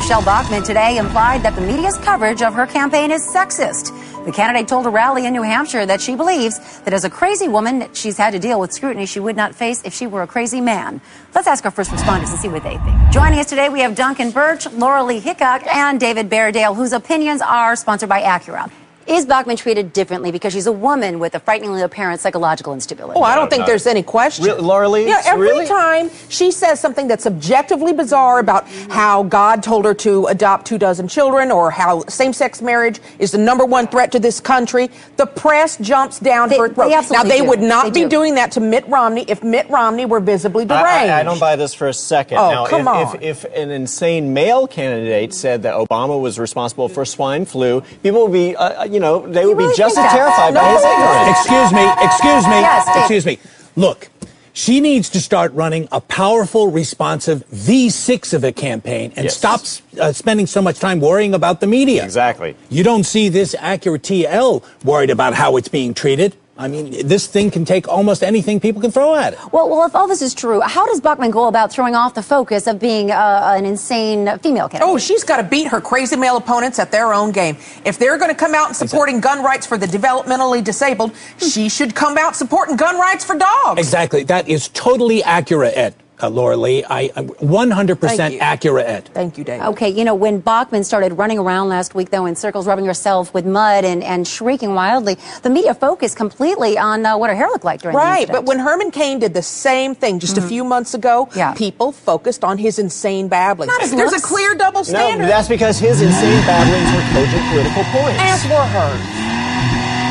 Michele Bachmann today implied that the media's coverage of her campaign is sexist. The candidate told a rally in New Hampshire that she believes that as a crazy woman, she's had to deal with scrutiny she would not face if she were a crazy man. Let's ask our first responders and see what they think. Joining us today, we have Duncan Birch, Laura Lee Hickok, and David Bairdale, whose opinions are sponsored by Acura. Is Bachmann treated differently because she's a woman with a frighteningly apparent psychological instability? Oh, I don't think there's any question. Really, Laura Lee? Yeah, every Really? time she says something that's objectively bizarre about how God told her to adopt two dozen children or how same-sex marriage is the number one threat to this country, the press jumps down her throat. they now, they do. would not They be do. doing that to Mitt Romney if Mitt Romney were visibly I- deranged. I, I don't buy this for a second. Oh, now, come if, on. If, if an insane male candidate said that Obama was responsible for swine flu, people would be, uh, you know, they would be just as that? terrified by his ignorance. Excuse me, excuse me, Yes, excuse me. Look, she needs to start running a powerful, responsive V6 of a campaign and Yes. stop uh, spending so much time worrying about the media. Exactly. You don't see this Acura TL worried about how it's being treated. I mean, this thing can take almost anything people can throw at it. Well, well, if all this is true, how does Bachmann go about throwing off the focus of being uh, an insane female candidate? Oh, she's got to beat her crazy male opponents at their own game. If they're going to come out and supporting gun rights for the developmentally disabled, she should come out supporting gun rights for dogs. Exactly. That is totally accurate, Ed, uh, Laura Lee. I, I'm 100% accurate, Ed. Thank you, Dave. Okay, you know, when Bachmann started running around last week, though, in circles, rubbing herself with mud and, and shrieking wildly, the media focused completely on uh, what her hair looked like during the Right, but when Herman Cain did the same thing just a few months ago, Yeah. people focused on his insane babbling. Not his There's looks. a clear double standard. No, standard. that's because his insane babblings were cogent political points. As were hers.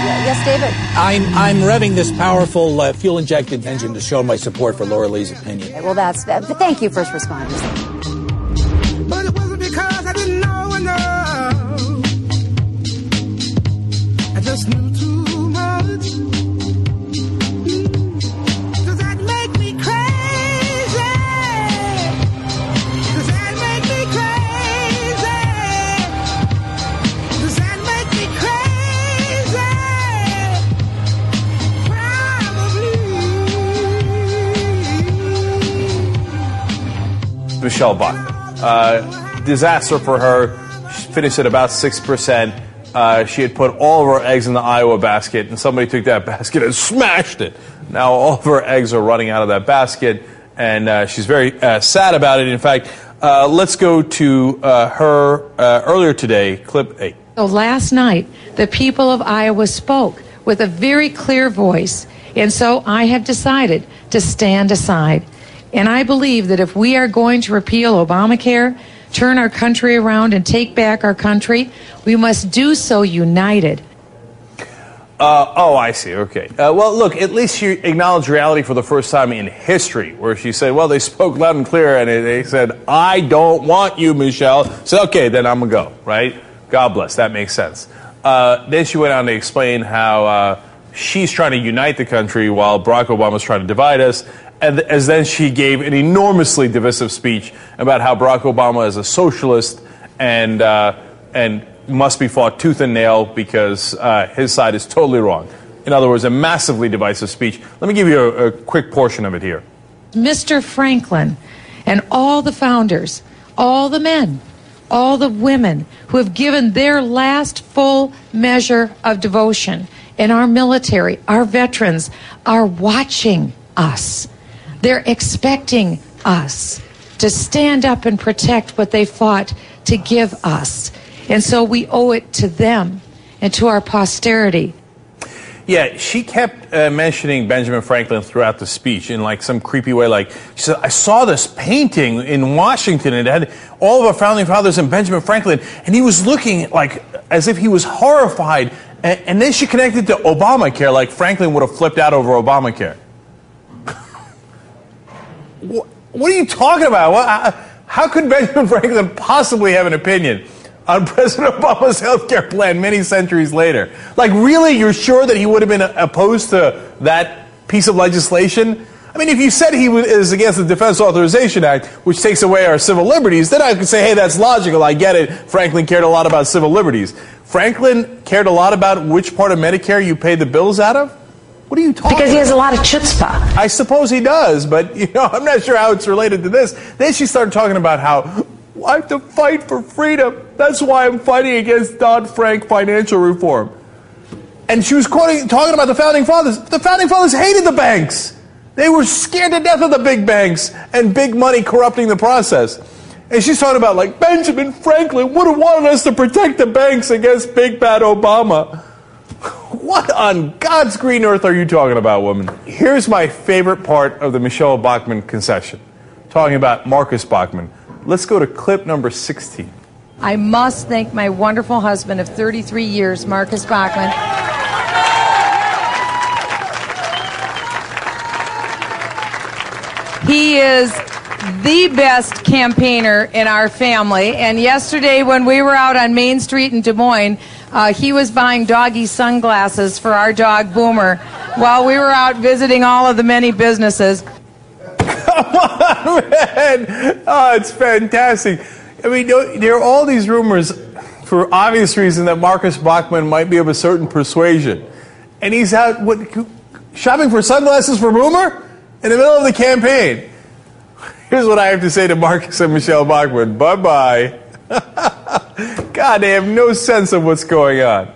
Yeah, yes, David. I'm, I'm revving this powerful uh, fuel injected engine to show my support for Laura Lee's opinion. Okay, well, that's that. But thank you, first responders. But it wasn't because I didn't know enough. I just knew Michele Bachmann. Uh, disaster for her. She finished at about 6%. Uh, she had put all of her eggs in the Iowa basket, and somebody took that basket and smashed it. Now all of her eggs are running out of that basket, and uh, she's very uh, sad about it. In fact, uh, let's go to uh, her uh, earlier today, clip 8. So last night, the people of Iowa spoke with a very clear voice, and so I have decided to stand aside. And I believe that if we are going to repeal Obamacare, turn our country around, and take back our country, we must do so united. Uh, oh, I see. Okay. Uh, well, look, at least she acknowledged reality for the first time in history, where she said, well, they spoke loud and clear, and they said, I don't want you, Michelle. So, okay, then I'm going to go, right? God bless. That makes sense. Uh, then she went on to explain how uh, she's trying to unite the country while Barack Obama's trying to divide us. As then she gave an enormously divisive speech about how Barack Obama is a socialist and, uh, and must be fought tooth and nail because uh, his side is totally wrong. In other words, a massively divisive speech. Let me give you a, a quick portion of it here. Mr. Franklin and all the founders, all the men, all the women who have given their last full measure of devotion, and our military, our veterans, are watching us. They're expecting us to stand up and protect what they fought to give us. And so we owe it to them and to our posterity Yeah, she kept uh, mentioning Benjamin Franklin throughout the speech in like some creepy way. Like she said, I saw this painting in Washington, and it had all of our founding fathers and Benjamin Franklin, and he was looking like as if he was horrified. And, and then she connected to Obamacare, like Franklin would have flipped out over Obamacare. What, are you talking about? What, how- could Benjamin Franklin possibly have an opinion on President Obama's health care plan many centuries later. Like, really, you're sure that he would have been opposed to that piece of legislation? I mean, if you said he is against the Defense Authorization Act, which takes away our civil liberties, then I could say, hey, that's logical. I get it. Franklin cared a lot about civil liberties. Franklin cared a lot about which part of Medicare you pay the bills out of? What are you talking Because he has a lot of chutzpah. I suppose he does, but you know, I'm not sure how it's related to this. Then she started talking about how I have to fight for freedom. That's why I'm fighting against Dodd-Frank financial reform. And she was quoting, talking about the founding fathers. The founding fathers hated the banks. They were scared to death of the big banks and big money corrupting the process. And she's talking about like Benjamin Franklin would have wanted us to protect the banks against big bad Obama. What on God's green earth are you talking about, woman? Here's my favorite part of the Michele Bachmann concession, talking about Marcus Bachmann. Let's go to clip number 16. I must thank my wonderful husband of 33 years, Marcus Bachmann. He is the best campaigner in our family. And yesterday, when we were out on Main Street in Des Moines, uh, he was buying doggy sunglasses for our dog Boomer while we were out visiting all of the many businesses. Come on, man! Oh, it's fantastic. I mean, there are all these rumors, for obvious reason, that Marcus Bachmann might be of a certain persuasion, and he's out what, shopping for sunglasses for Boomer in the middle of the campaign. Here's what I have to say to Marcus and Michele Bachmann. Bye bye. God, they have no sense of what's going on.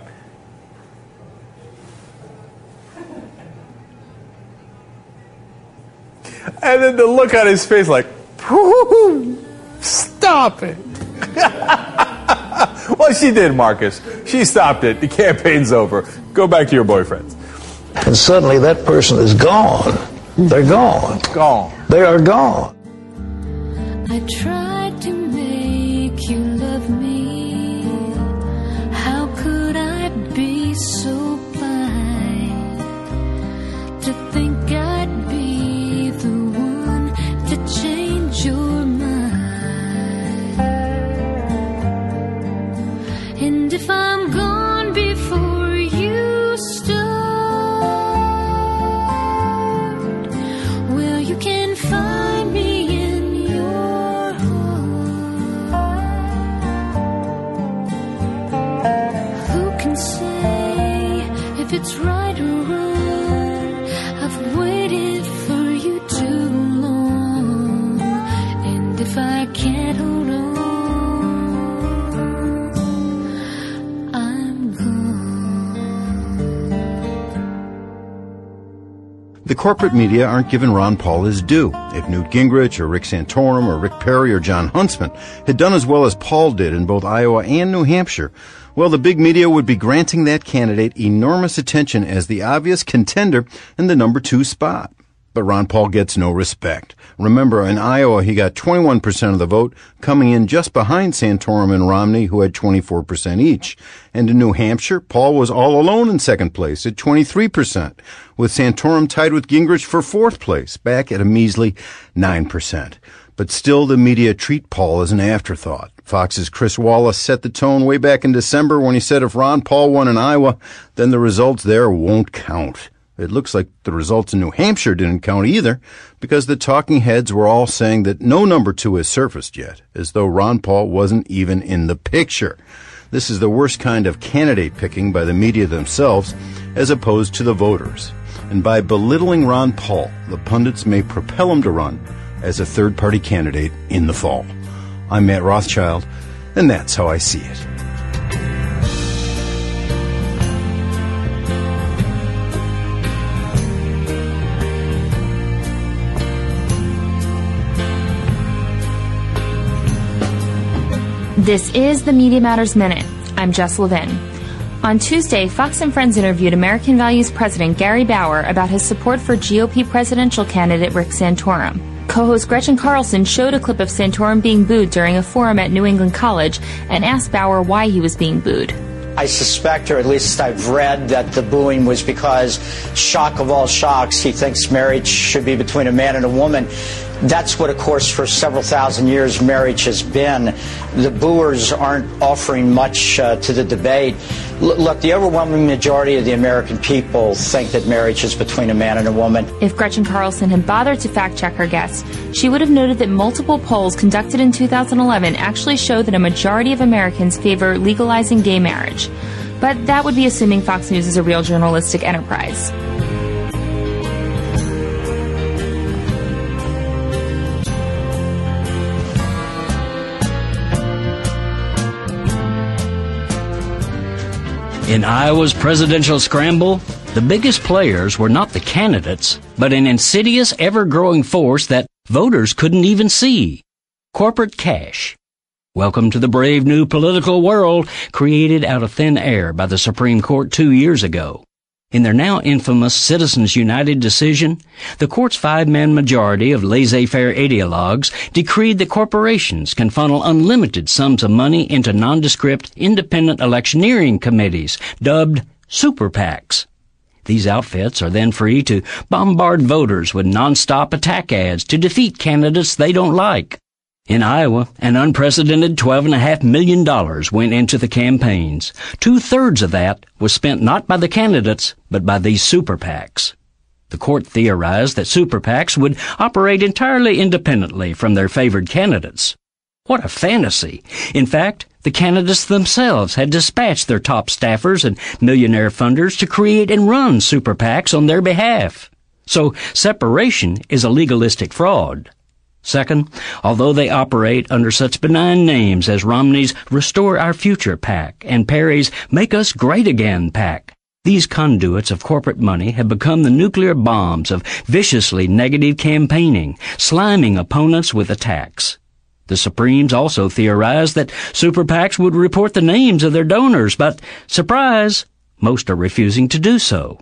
And then the look on his face, like, stop it. well, she did, Marcus. She stopped it. The campaign's over. Go back to your boyfriends. And suddenly that person is gone. They're gone. Gone. They are gone. I tried The corporate media aren't giving Ron Paul his due. If Newt Gingrich or Rick Santorum or Rick Perry or Jon Huntsman had done as well as Paul did in both Iowa and New Hampshire, well, the big media would be granting that candidate enormous attention as the obvious contender in the number two spot. But Ron Paul gets no respect. Remember, in Iowa, he got 21% of the vote, coming in just behind Santorum and Romney, who had 24% each. And in New Hampshire, Paul was all alone in second place at 23%, with Santorum tied with Gingrich for fourth place, back at a measly 9%. But still, the media treat Paul as an afterthought. Fox's Chris Wallace set the tone way back in December when he said if Ron Paul won in Iowa, then the results there won't count. It looks like the results in New Hampshire didn't count either, because the talking heads were all saying that no number two has surfaced yet, as though Ron Paul wasn't even in the picture. This is the worst kind of candidate picking by the media themselves, as opposed to the voters. And by belittling Ron Paul, the pundits may propel him to run as a third party candidate in the fall. I'm Matt Rothschild, and that's how I see it. This is the Media Matters Minute. I'm Jess Levin. On Tuesday, Fox and Friends interviewed American Values President Gary Bauer about his support for GOP presidential candidate Rick Santorum. Co-host Gretchen Carlson showed a clip of Santorum being booed during a forum at New England College and asked Bauer why he was being booed. I suspect, or at least I've read, that the booing was because, shock of all shocks, he thinks marriage should be between a man and a woman. That's what, of course, for several thousand years, marriage has been. The booers aren't offering much uh, to the debate. L- look, the overwhelming majority of the American people think that marriage is between a man and a woman. If Gretchen Carlson had bothered to fact check her guest, she would have noted that multiple polls conducted in 2011 actually show that a majority of Americans favor legalizing gay marriage. But that would be assuming Fox News is a real journalistic enterprise. In Iowa's presidential scramble, the biggest players were not the candidates, but an insidious, ever-growing force that voters couldn't even see. Corporate cash. Welcome to the brave new political world created out of thin air by the Supreme Court two years ago. In their now infamous Citizens United decision, the court's five-man majority of laissez-faire ideologues decreed that corporations can funnel unlimited sums of money into nondescript independent electioneering committees dubbed super PACs. These outfits are then free to bombard voters with nonstop attack ads to defeat candidates they don't like. In Iowa, an unprecedented $12.5 million went into the campaigns. Two thirds of that was spent not by the candidates, but by these super PACs. The court theorized that super PACs would operate entirely independently from their favored candidates. What a fantasy! In fact, the candidates themselves had dispatched their top staffers and millionaire funders to create and run super PACs on their behalf. So separation is a legalistic fraud. Second, although they operate under such benign names as Romney's Restore Our Future PAC and Perry's Make Us Great Again PAC, these conduits of corporate money have become the nuclear bombs of viciously negative campaigning, sliming opponents with attacks. The Supremes also theorized that super PACs would report the names of their donors, but, surprise, most are refusing to do so.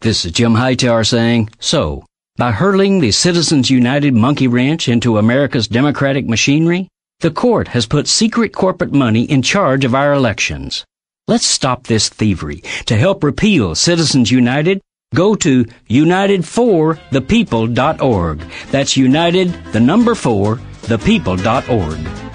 This is Jim Hightower saying, so, by hurling the Citizens United monkey wrench into America's democratic machinery, the court has put secret corporate money in charge of our elections. Let's stop this thievery. To help repeal Citizens United, go to unitedforthepeople.org. That's united, the number four, thepeople.org.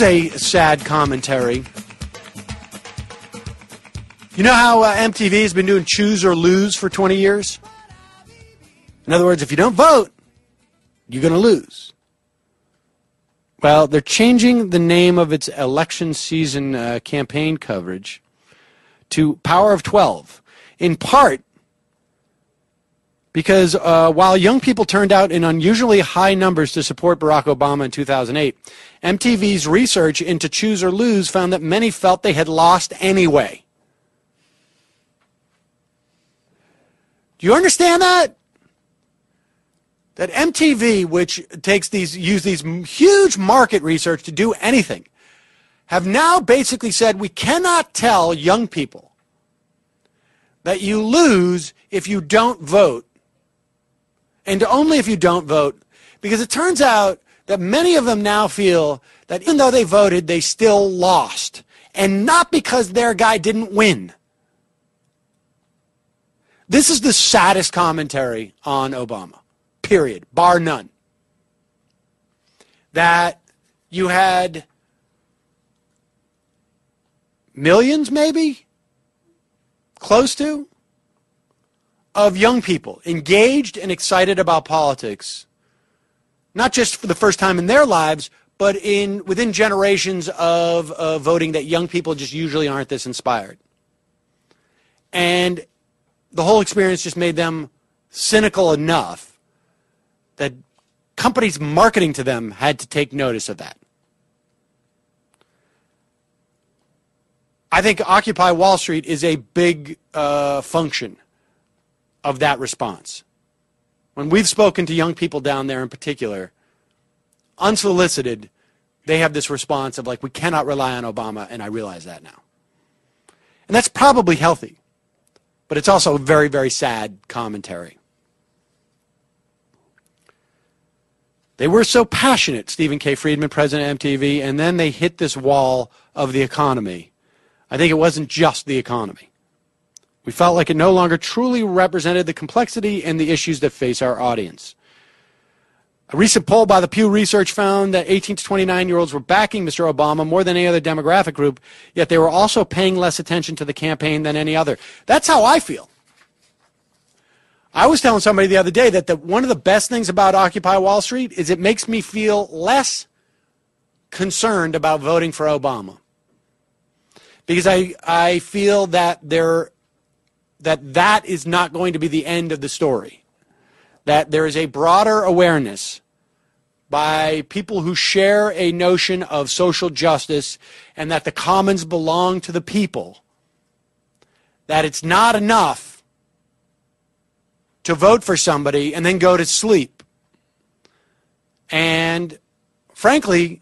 A sad commentary. You know how uh, MTV has been doing choose or lose for 20 years? In other words, if you don't vote, you're going to lose. Well, they're changing the name of its election season uh, campaign coverage to Power of 12, in part because uh, while young people turned out in unusually high numbers to support Barack Obama in 2008, MTV's research into Choose or Lose found that many felt they had lost anyway. Do you understand that? That MTV, which takes these, use these huge market research to do anything, have now basically said we cannot tell young people that you lose if you don't vote and only if you don't vote, because it turns out that many of them now feel that even though they voted, they still lost. And not because their guy didn't win. This is the saddest commentary on Obama, period, bar none. That you had millions, maybe, close to, of young people engaged and excited about politics, not just for the first time in their lives, but in within generations of uh, voting that young people just usually aren't this inspired. And the whole experience just made them cynical enough that companies marketing to them had to take notice of that. I think Occupy Wall Street is a big uh, function of that response. When we've spoken to young people down there in particular, unsolicited, they have this response of like, we cannot rely on Obama, and I realize that now. And that's probably healthy, but it's also a very, very sad commentary. They were so passionate, Stephen K. Friedman, president of MTV, and then they hit this wall of the economy. I think it wasn't just the economy. We felt like it no longer truly represented the complexity and the issues that face our audience. A recent poll by the Pew Research found that 18 to 29 year olds were backing Mr. Obama more than any other demographic group, yet they were also paying less attention to the campaign than any other. That's how I feel. I was telling somebody the other day that the, one of the best things about Occupy Wall Street is it makes me feel less concerned about voting for Obama. Because I, I feel that there, that that is not going to be the end of the story that there is a broader awareness by people who share a notion of social justice and that the commons belong to the people, that it's not enough to vote for somebody and then go to sleep. And frankly,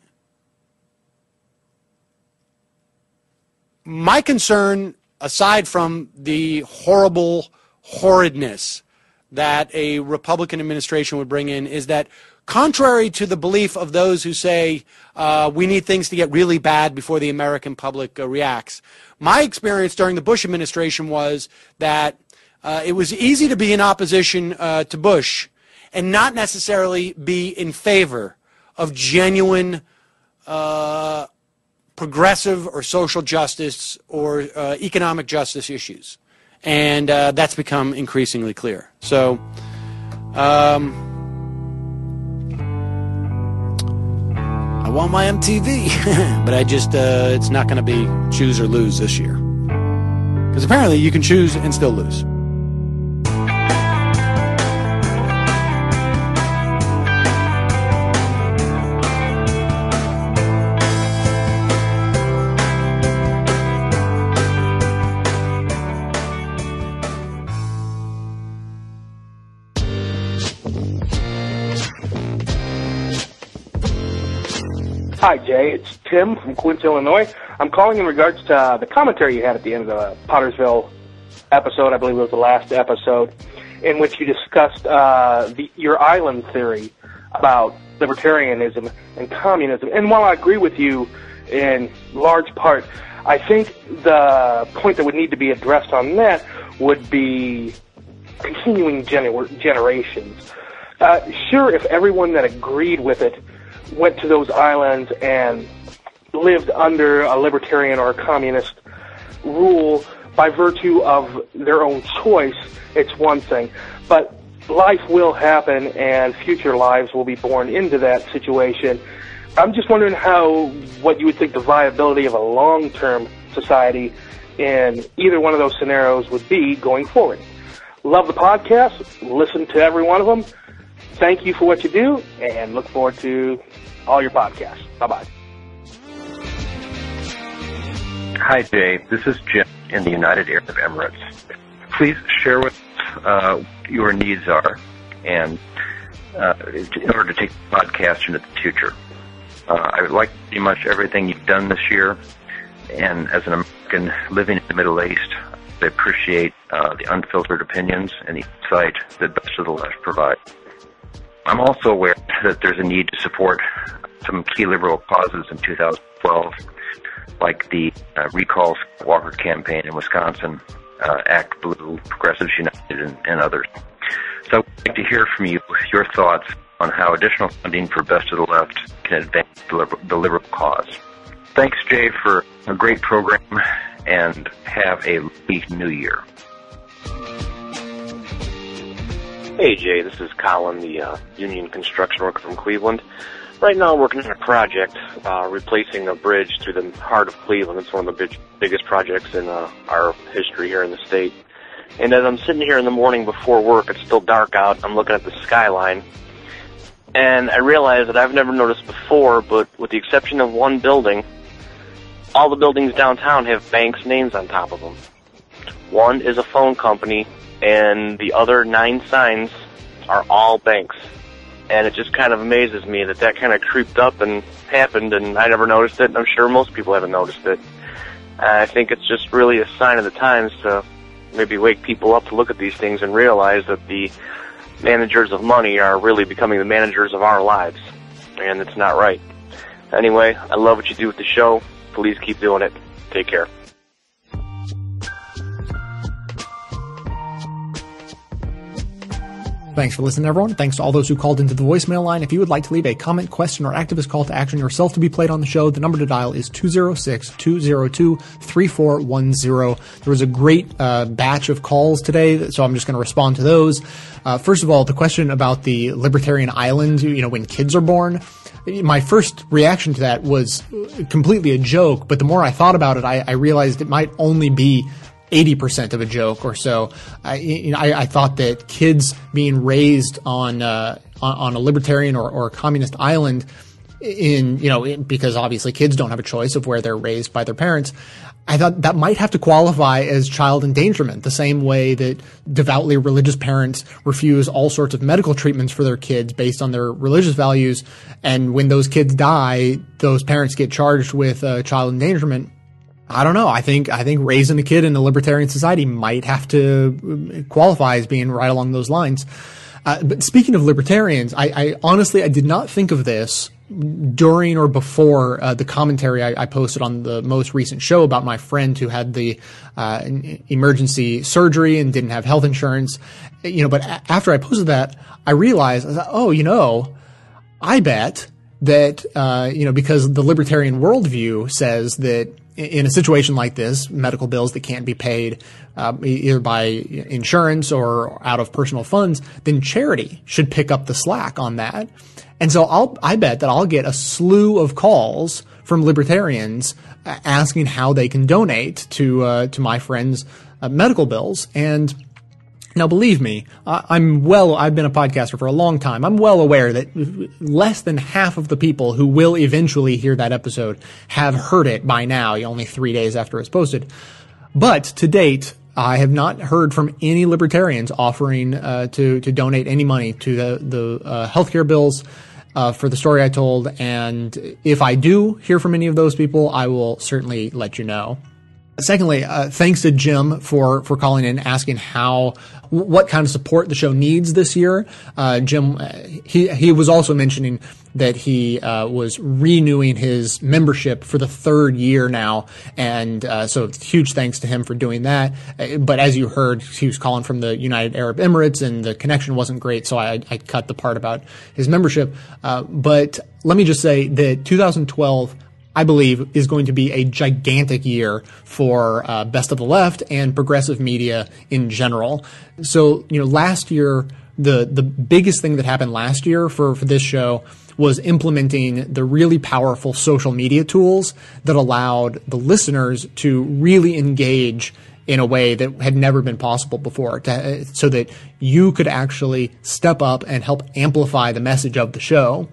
my concern, aside from the horrible horridness that a Republican administration would bring in is that contrary to the belief of those who say uh, we need things to get really bad before the American public uh, reacts, my experience during the Bush administration was that uh, it was easy to be in opposition uh, to Bush and not necessarily be in favor of genuine uh, progressive or social justice or uh, economic justice issues and uh, that's become increasingly clear. So, um, I want my MTV, but I just uh, it's not going to be choose or lose this year because apparently you can choose and still lose. Hi, Jay. It's Tim from Quincy, Illinois. I'm calling in regards to uh, the commentary you had at the end of the Pottersville episode. I believe it was the last episode, in which you discussed uh, the, your island theory about libertarianism and communism. And while I agree with you in large part, I think the point that would need to be addressed on that would be continuing gener- generations. Uh, sure, if everyone that agreed with it went to those islands and lived under a libertarian or a communist rule by virtue of their own choice, it's one thing. But life will happen and future lives will be born into that situation. I'm just wondering how, what you would think the viability of a long-term society in either one of those scenarios would be going forward. Love the podcast. Listen to every one of them thank you for what you do and look forward to all your podcasts. Bye bye. Hi, Jay. This is Jim in the United Arab Emirates. Please share with us uh, your needs are and uh, in order to take the podcast into the future. Uh, I would like pretty much everything you've done this year. And as an American living in the Middle East, I appreciate uh, the unfiltered opinions and the insight that Best of the Left provides. I'm also aware that there's a need to support some key liberal causes in 2012, like the uh, Recall Walker campaign in Wisconsin, uh, Act Blue, Progressives United, and, and others. So I'd like to hear from you your thoughts on how additional funding for Best of the Left can advance the liberal, the liberal cause. Thanks, Jay, for a great program, and have a new year. Hey Jay, this is Colin, the uh, union construction worker from Cleveland. Right now I'm working on a project uh, replacing a bridge through the heart of Cleveland. It's one of the big, biggest projects in uh, our history here in the state. And as I'm sitting here in the morning before work, it's still dark out. I'm looking at the skyline, and I realize that I've never noticed before, but with the exception of one building, all the buildings downtown have banks' names on top of them. One is a phone company, and the other nine signs are all banks. And it just kind of amazes me that that kind of creeped up and happened, and I never noticed it, and I'm sure most people haven't noticed it. I think it's just really a sign of the times to maybe wake people up to look at these things and realize that the managers of money are really becoming the managers of our lives. And it's not right. Anyway, I love what you do with the show. Please keep doing it. Take care. Thanks for listening, everyone. Thanks to all those who called into the voicemail line. If you would like to leave a comment, question, or activist call to action yourself to be played on the show, the number to dial is 206-202-3410. There was a great uh, batch of calls today, so I'm just going to respond to those. Uh, first of all, the question about the libertarian island, you know, when kids are born. My first reaction to that was completely a joke, but the more I thought about it, I, I realized it might only be 80% of a joke or so. I, you know, I, I, thought that kids being raised on, uh, on, a libertarian or, or a communist island in, you know, in, because obviously kids don't have a choice of where they're raised by their parents. I thought that might have to qualify as child endangerment, the same way that devoutly religious parents refuse all sorts of medical treatments for their kids based on their religious values. And when those kids die, those parents get charged with uh, child endangerment I don't know. I think I think raising a kid in a libertarian society might have to qualify as being right along those lines. Uh, but speaking of libertarians, I, I, honestly I did not think of this during or before uh, the commentary I, I, posted on the most recent show about my friend who had the uh, emergency surgery and didn't have health insurance. You know, but a- after I posted that, I realized, I thought, oh, you know, I bet that uh, you know because the libertarian worldview says that in a situation like this, medical bills that can't be paid uh, either by insurance or out of personal funds, then charity should pick up the slack on that. And so I'll, I bet that I'll get a slew of calls from libertarians asking how they can donate to uh, to my friends' uh, medical bills. And now, believe me, I'm well, I've been a podcaster for a long time. I'm well aware that less than half of the people who will eventually hear that episode have heard it by now, only three days after it's posted. But to date, I have not heard from any libertarians offering uh, to to donate any money to the the uh, healthcare bills uh, for the story I told. And if I do hear from any of those people, I will certainly let you know. Secondly, uh, thanks to Jim for for calling in asking how what kind of support the show needs this year. Uh, Jim, uh, he he was also mentioning that he uh, was renewing his membership for the third year now, and uh, so huge thanks to him for doing that. Uh, but as you heard, he was calling from the United Arab Emirates, and the connection wasn't great, so I, I cut the part about his membership. but let me just say that 2012 I believe, is going to be a gigantic year for uh, Best of the Left and progressive media in general. So, you know, last year, the the biggest thing that happened last year for for this show was implementing the really powerful social media tools that allowed the listeners to really engage in a way that had never been possible before to, so that you could actually step up and help amplify the message of the show.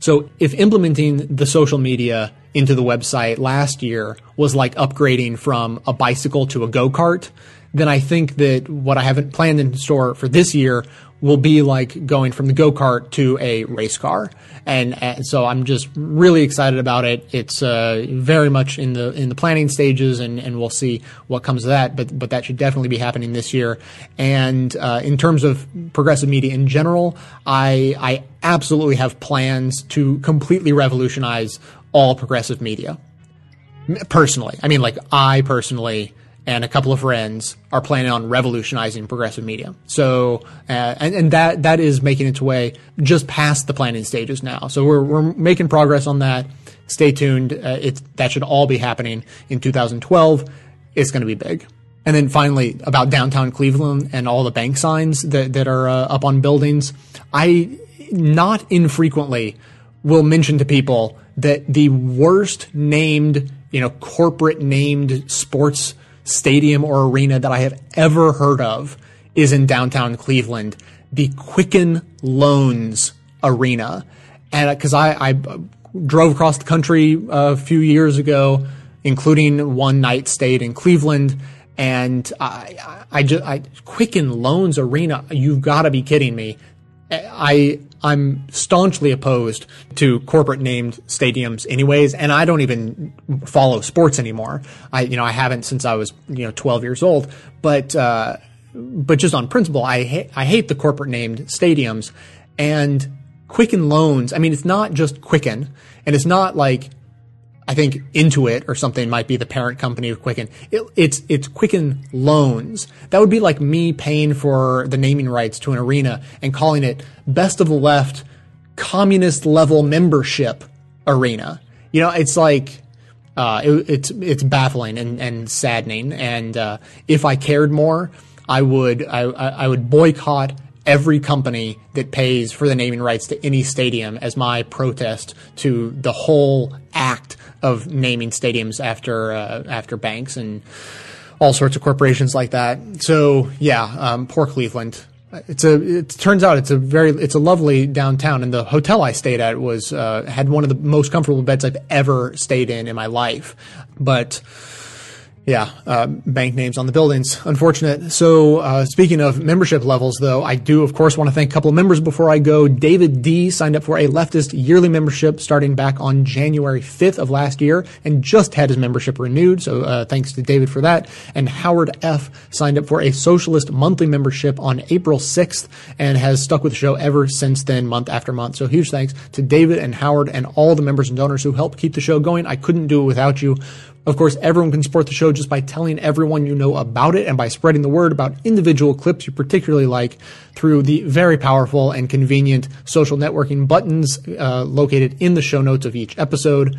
So if implementing the social media into the website last year was like upgrading from a bicycle to a go-kart, then I think that what I haven't planned in store for this year will be like going from the go-kart to a race car. And, and so I'm just really excited about it. It's uh, very much in the in the planning stages, and, and we'll see what comes of that. But but that should definitely be happening this year. And uh, in terms of progressive media in general, I I absolutely have plans to completely revolutionize all progressive media. Personally, I mean, like I personally and a couple of friends are planning on revolutionizing progressive media. So, uh, and, and that that is making its way just past the planning stages now. So we're we're making progress on that. Stay tuned. Uh, that should all be happening in 2012. It's going to be big. And then finally, about downtown Cleveland and all the bank signs that that are uh, up on buildings. I not infrequently will mention to people that the worst named, you know, corporate named sports stadium or arena that I have ever heard of is in downtown Cleveland, the Quicken Loans Arena. And uh, because I, I uh, drove across the country a few years ago, including one night stayed in Cleveland. And I, I, I just, I, Quicken Loans Arena, you've got to be kidding me. I, I'm staunchly opposed to corporate named stadiums anyways, and I don't even follow sports anymore. I, you know, I haven't since I was, you know, 12 years old, but, uh, but just on principle, I hate, I hate the corporate named stadiums and Quicken Loans. I mean, it's not just Quicken and it's not like I think Intuit or something might be the parent company of Quicken. It, it's it's Quicken Loans. That would be like me paying for the naming rights to an arena and calling it Best of the Left Communist Level Membership Arena. You know, it's like uh, it, it's it's baffling and, and saddening. And uh, if I cared more, I would I, I would boycott every company that pays for the naming rights to any stadium as my protest to the whole act of naming stadiums after uh, after banks and all sorts of corporations like that. So yeah, um, poor Cleveland. It's a. It turns out it's a very. It's a lovely downtown, and the hotel I stayed at was uh, had one of the most comfortable beds I've ever stayed in in my life. But yeah, uh, bank names on the buildings. Unfortunate. So, uh, speaking of membership levels, though, I do, of course, want to thank a couple of members before I go. David D signed up for a leftist yearly membership starting back on January 5th of last year and just had his membership renewed. So, uh, thanks to David for that. And Howard F signed up for a socialist monthly membership on April 6th and has stuck with the show ever since then, month after month. So, huge thanks to David and Howard and all the members and donors who help keep the show going. I couldn't do it without you. Of course, everyone can support the show just by telling everyone you know about it and by spreading the word about individual clips you particularly like through the very powerful and convenient social networking buttons uh, located in the show notes of each episode.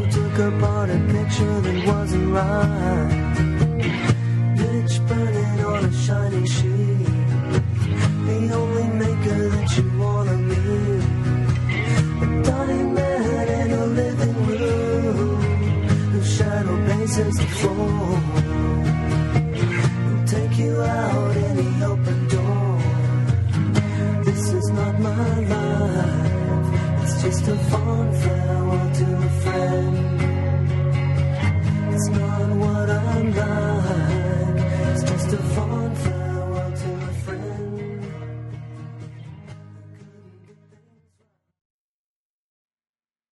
upon a picture that wasn't right. Pitch burning on a shining sheet. The only maker that you wanna meet. A dying man in a living room. Whose shadow bases the floor. Who'll take you out any open door. This is not my life. It's just a fun fact.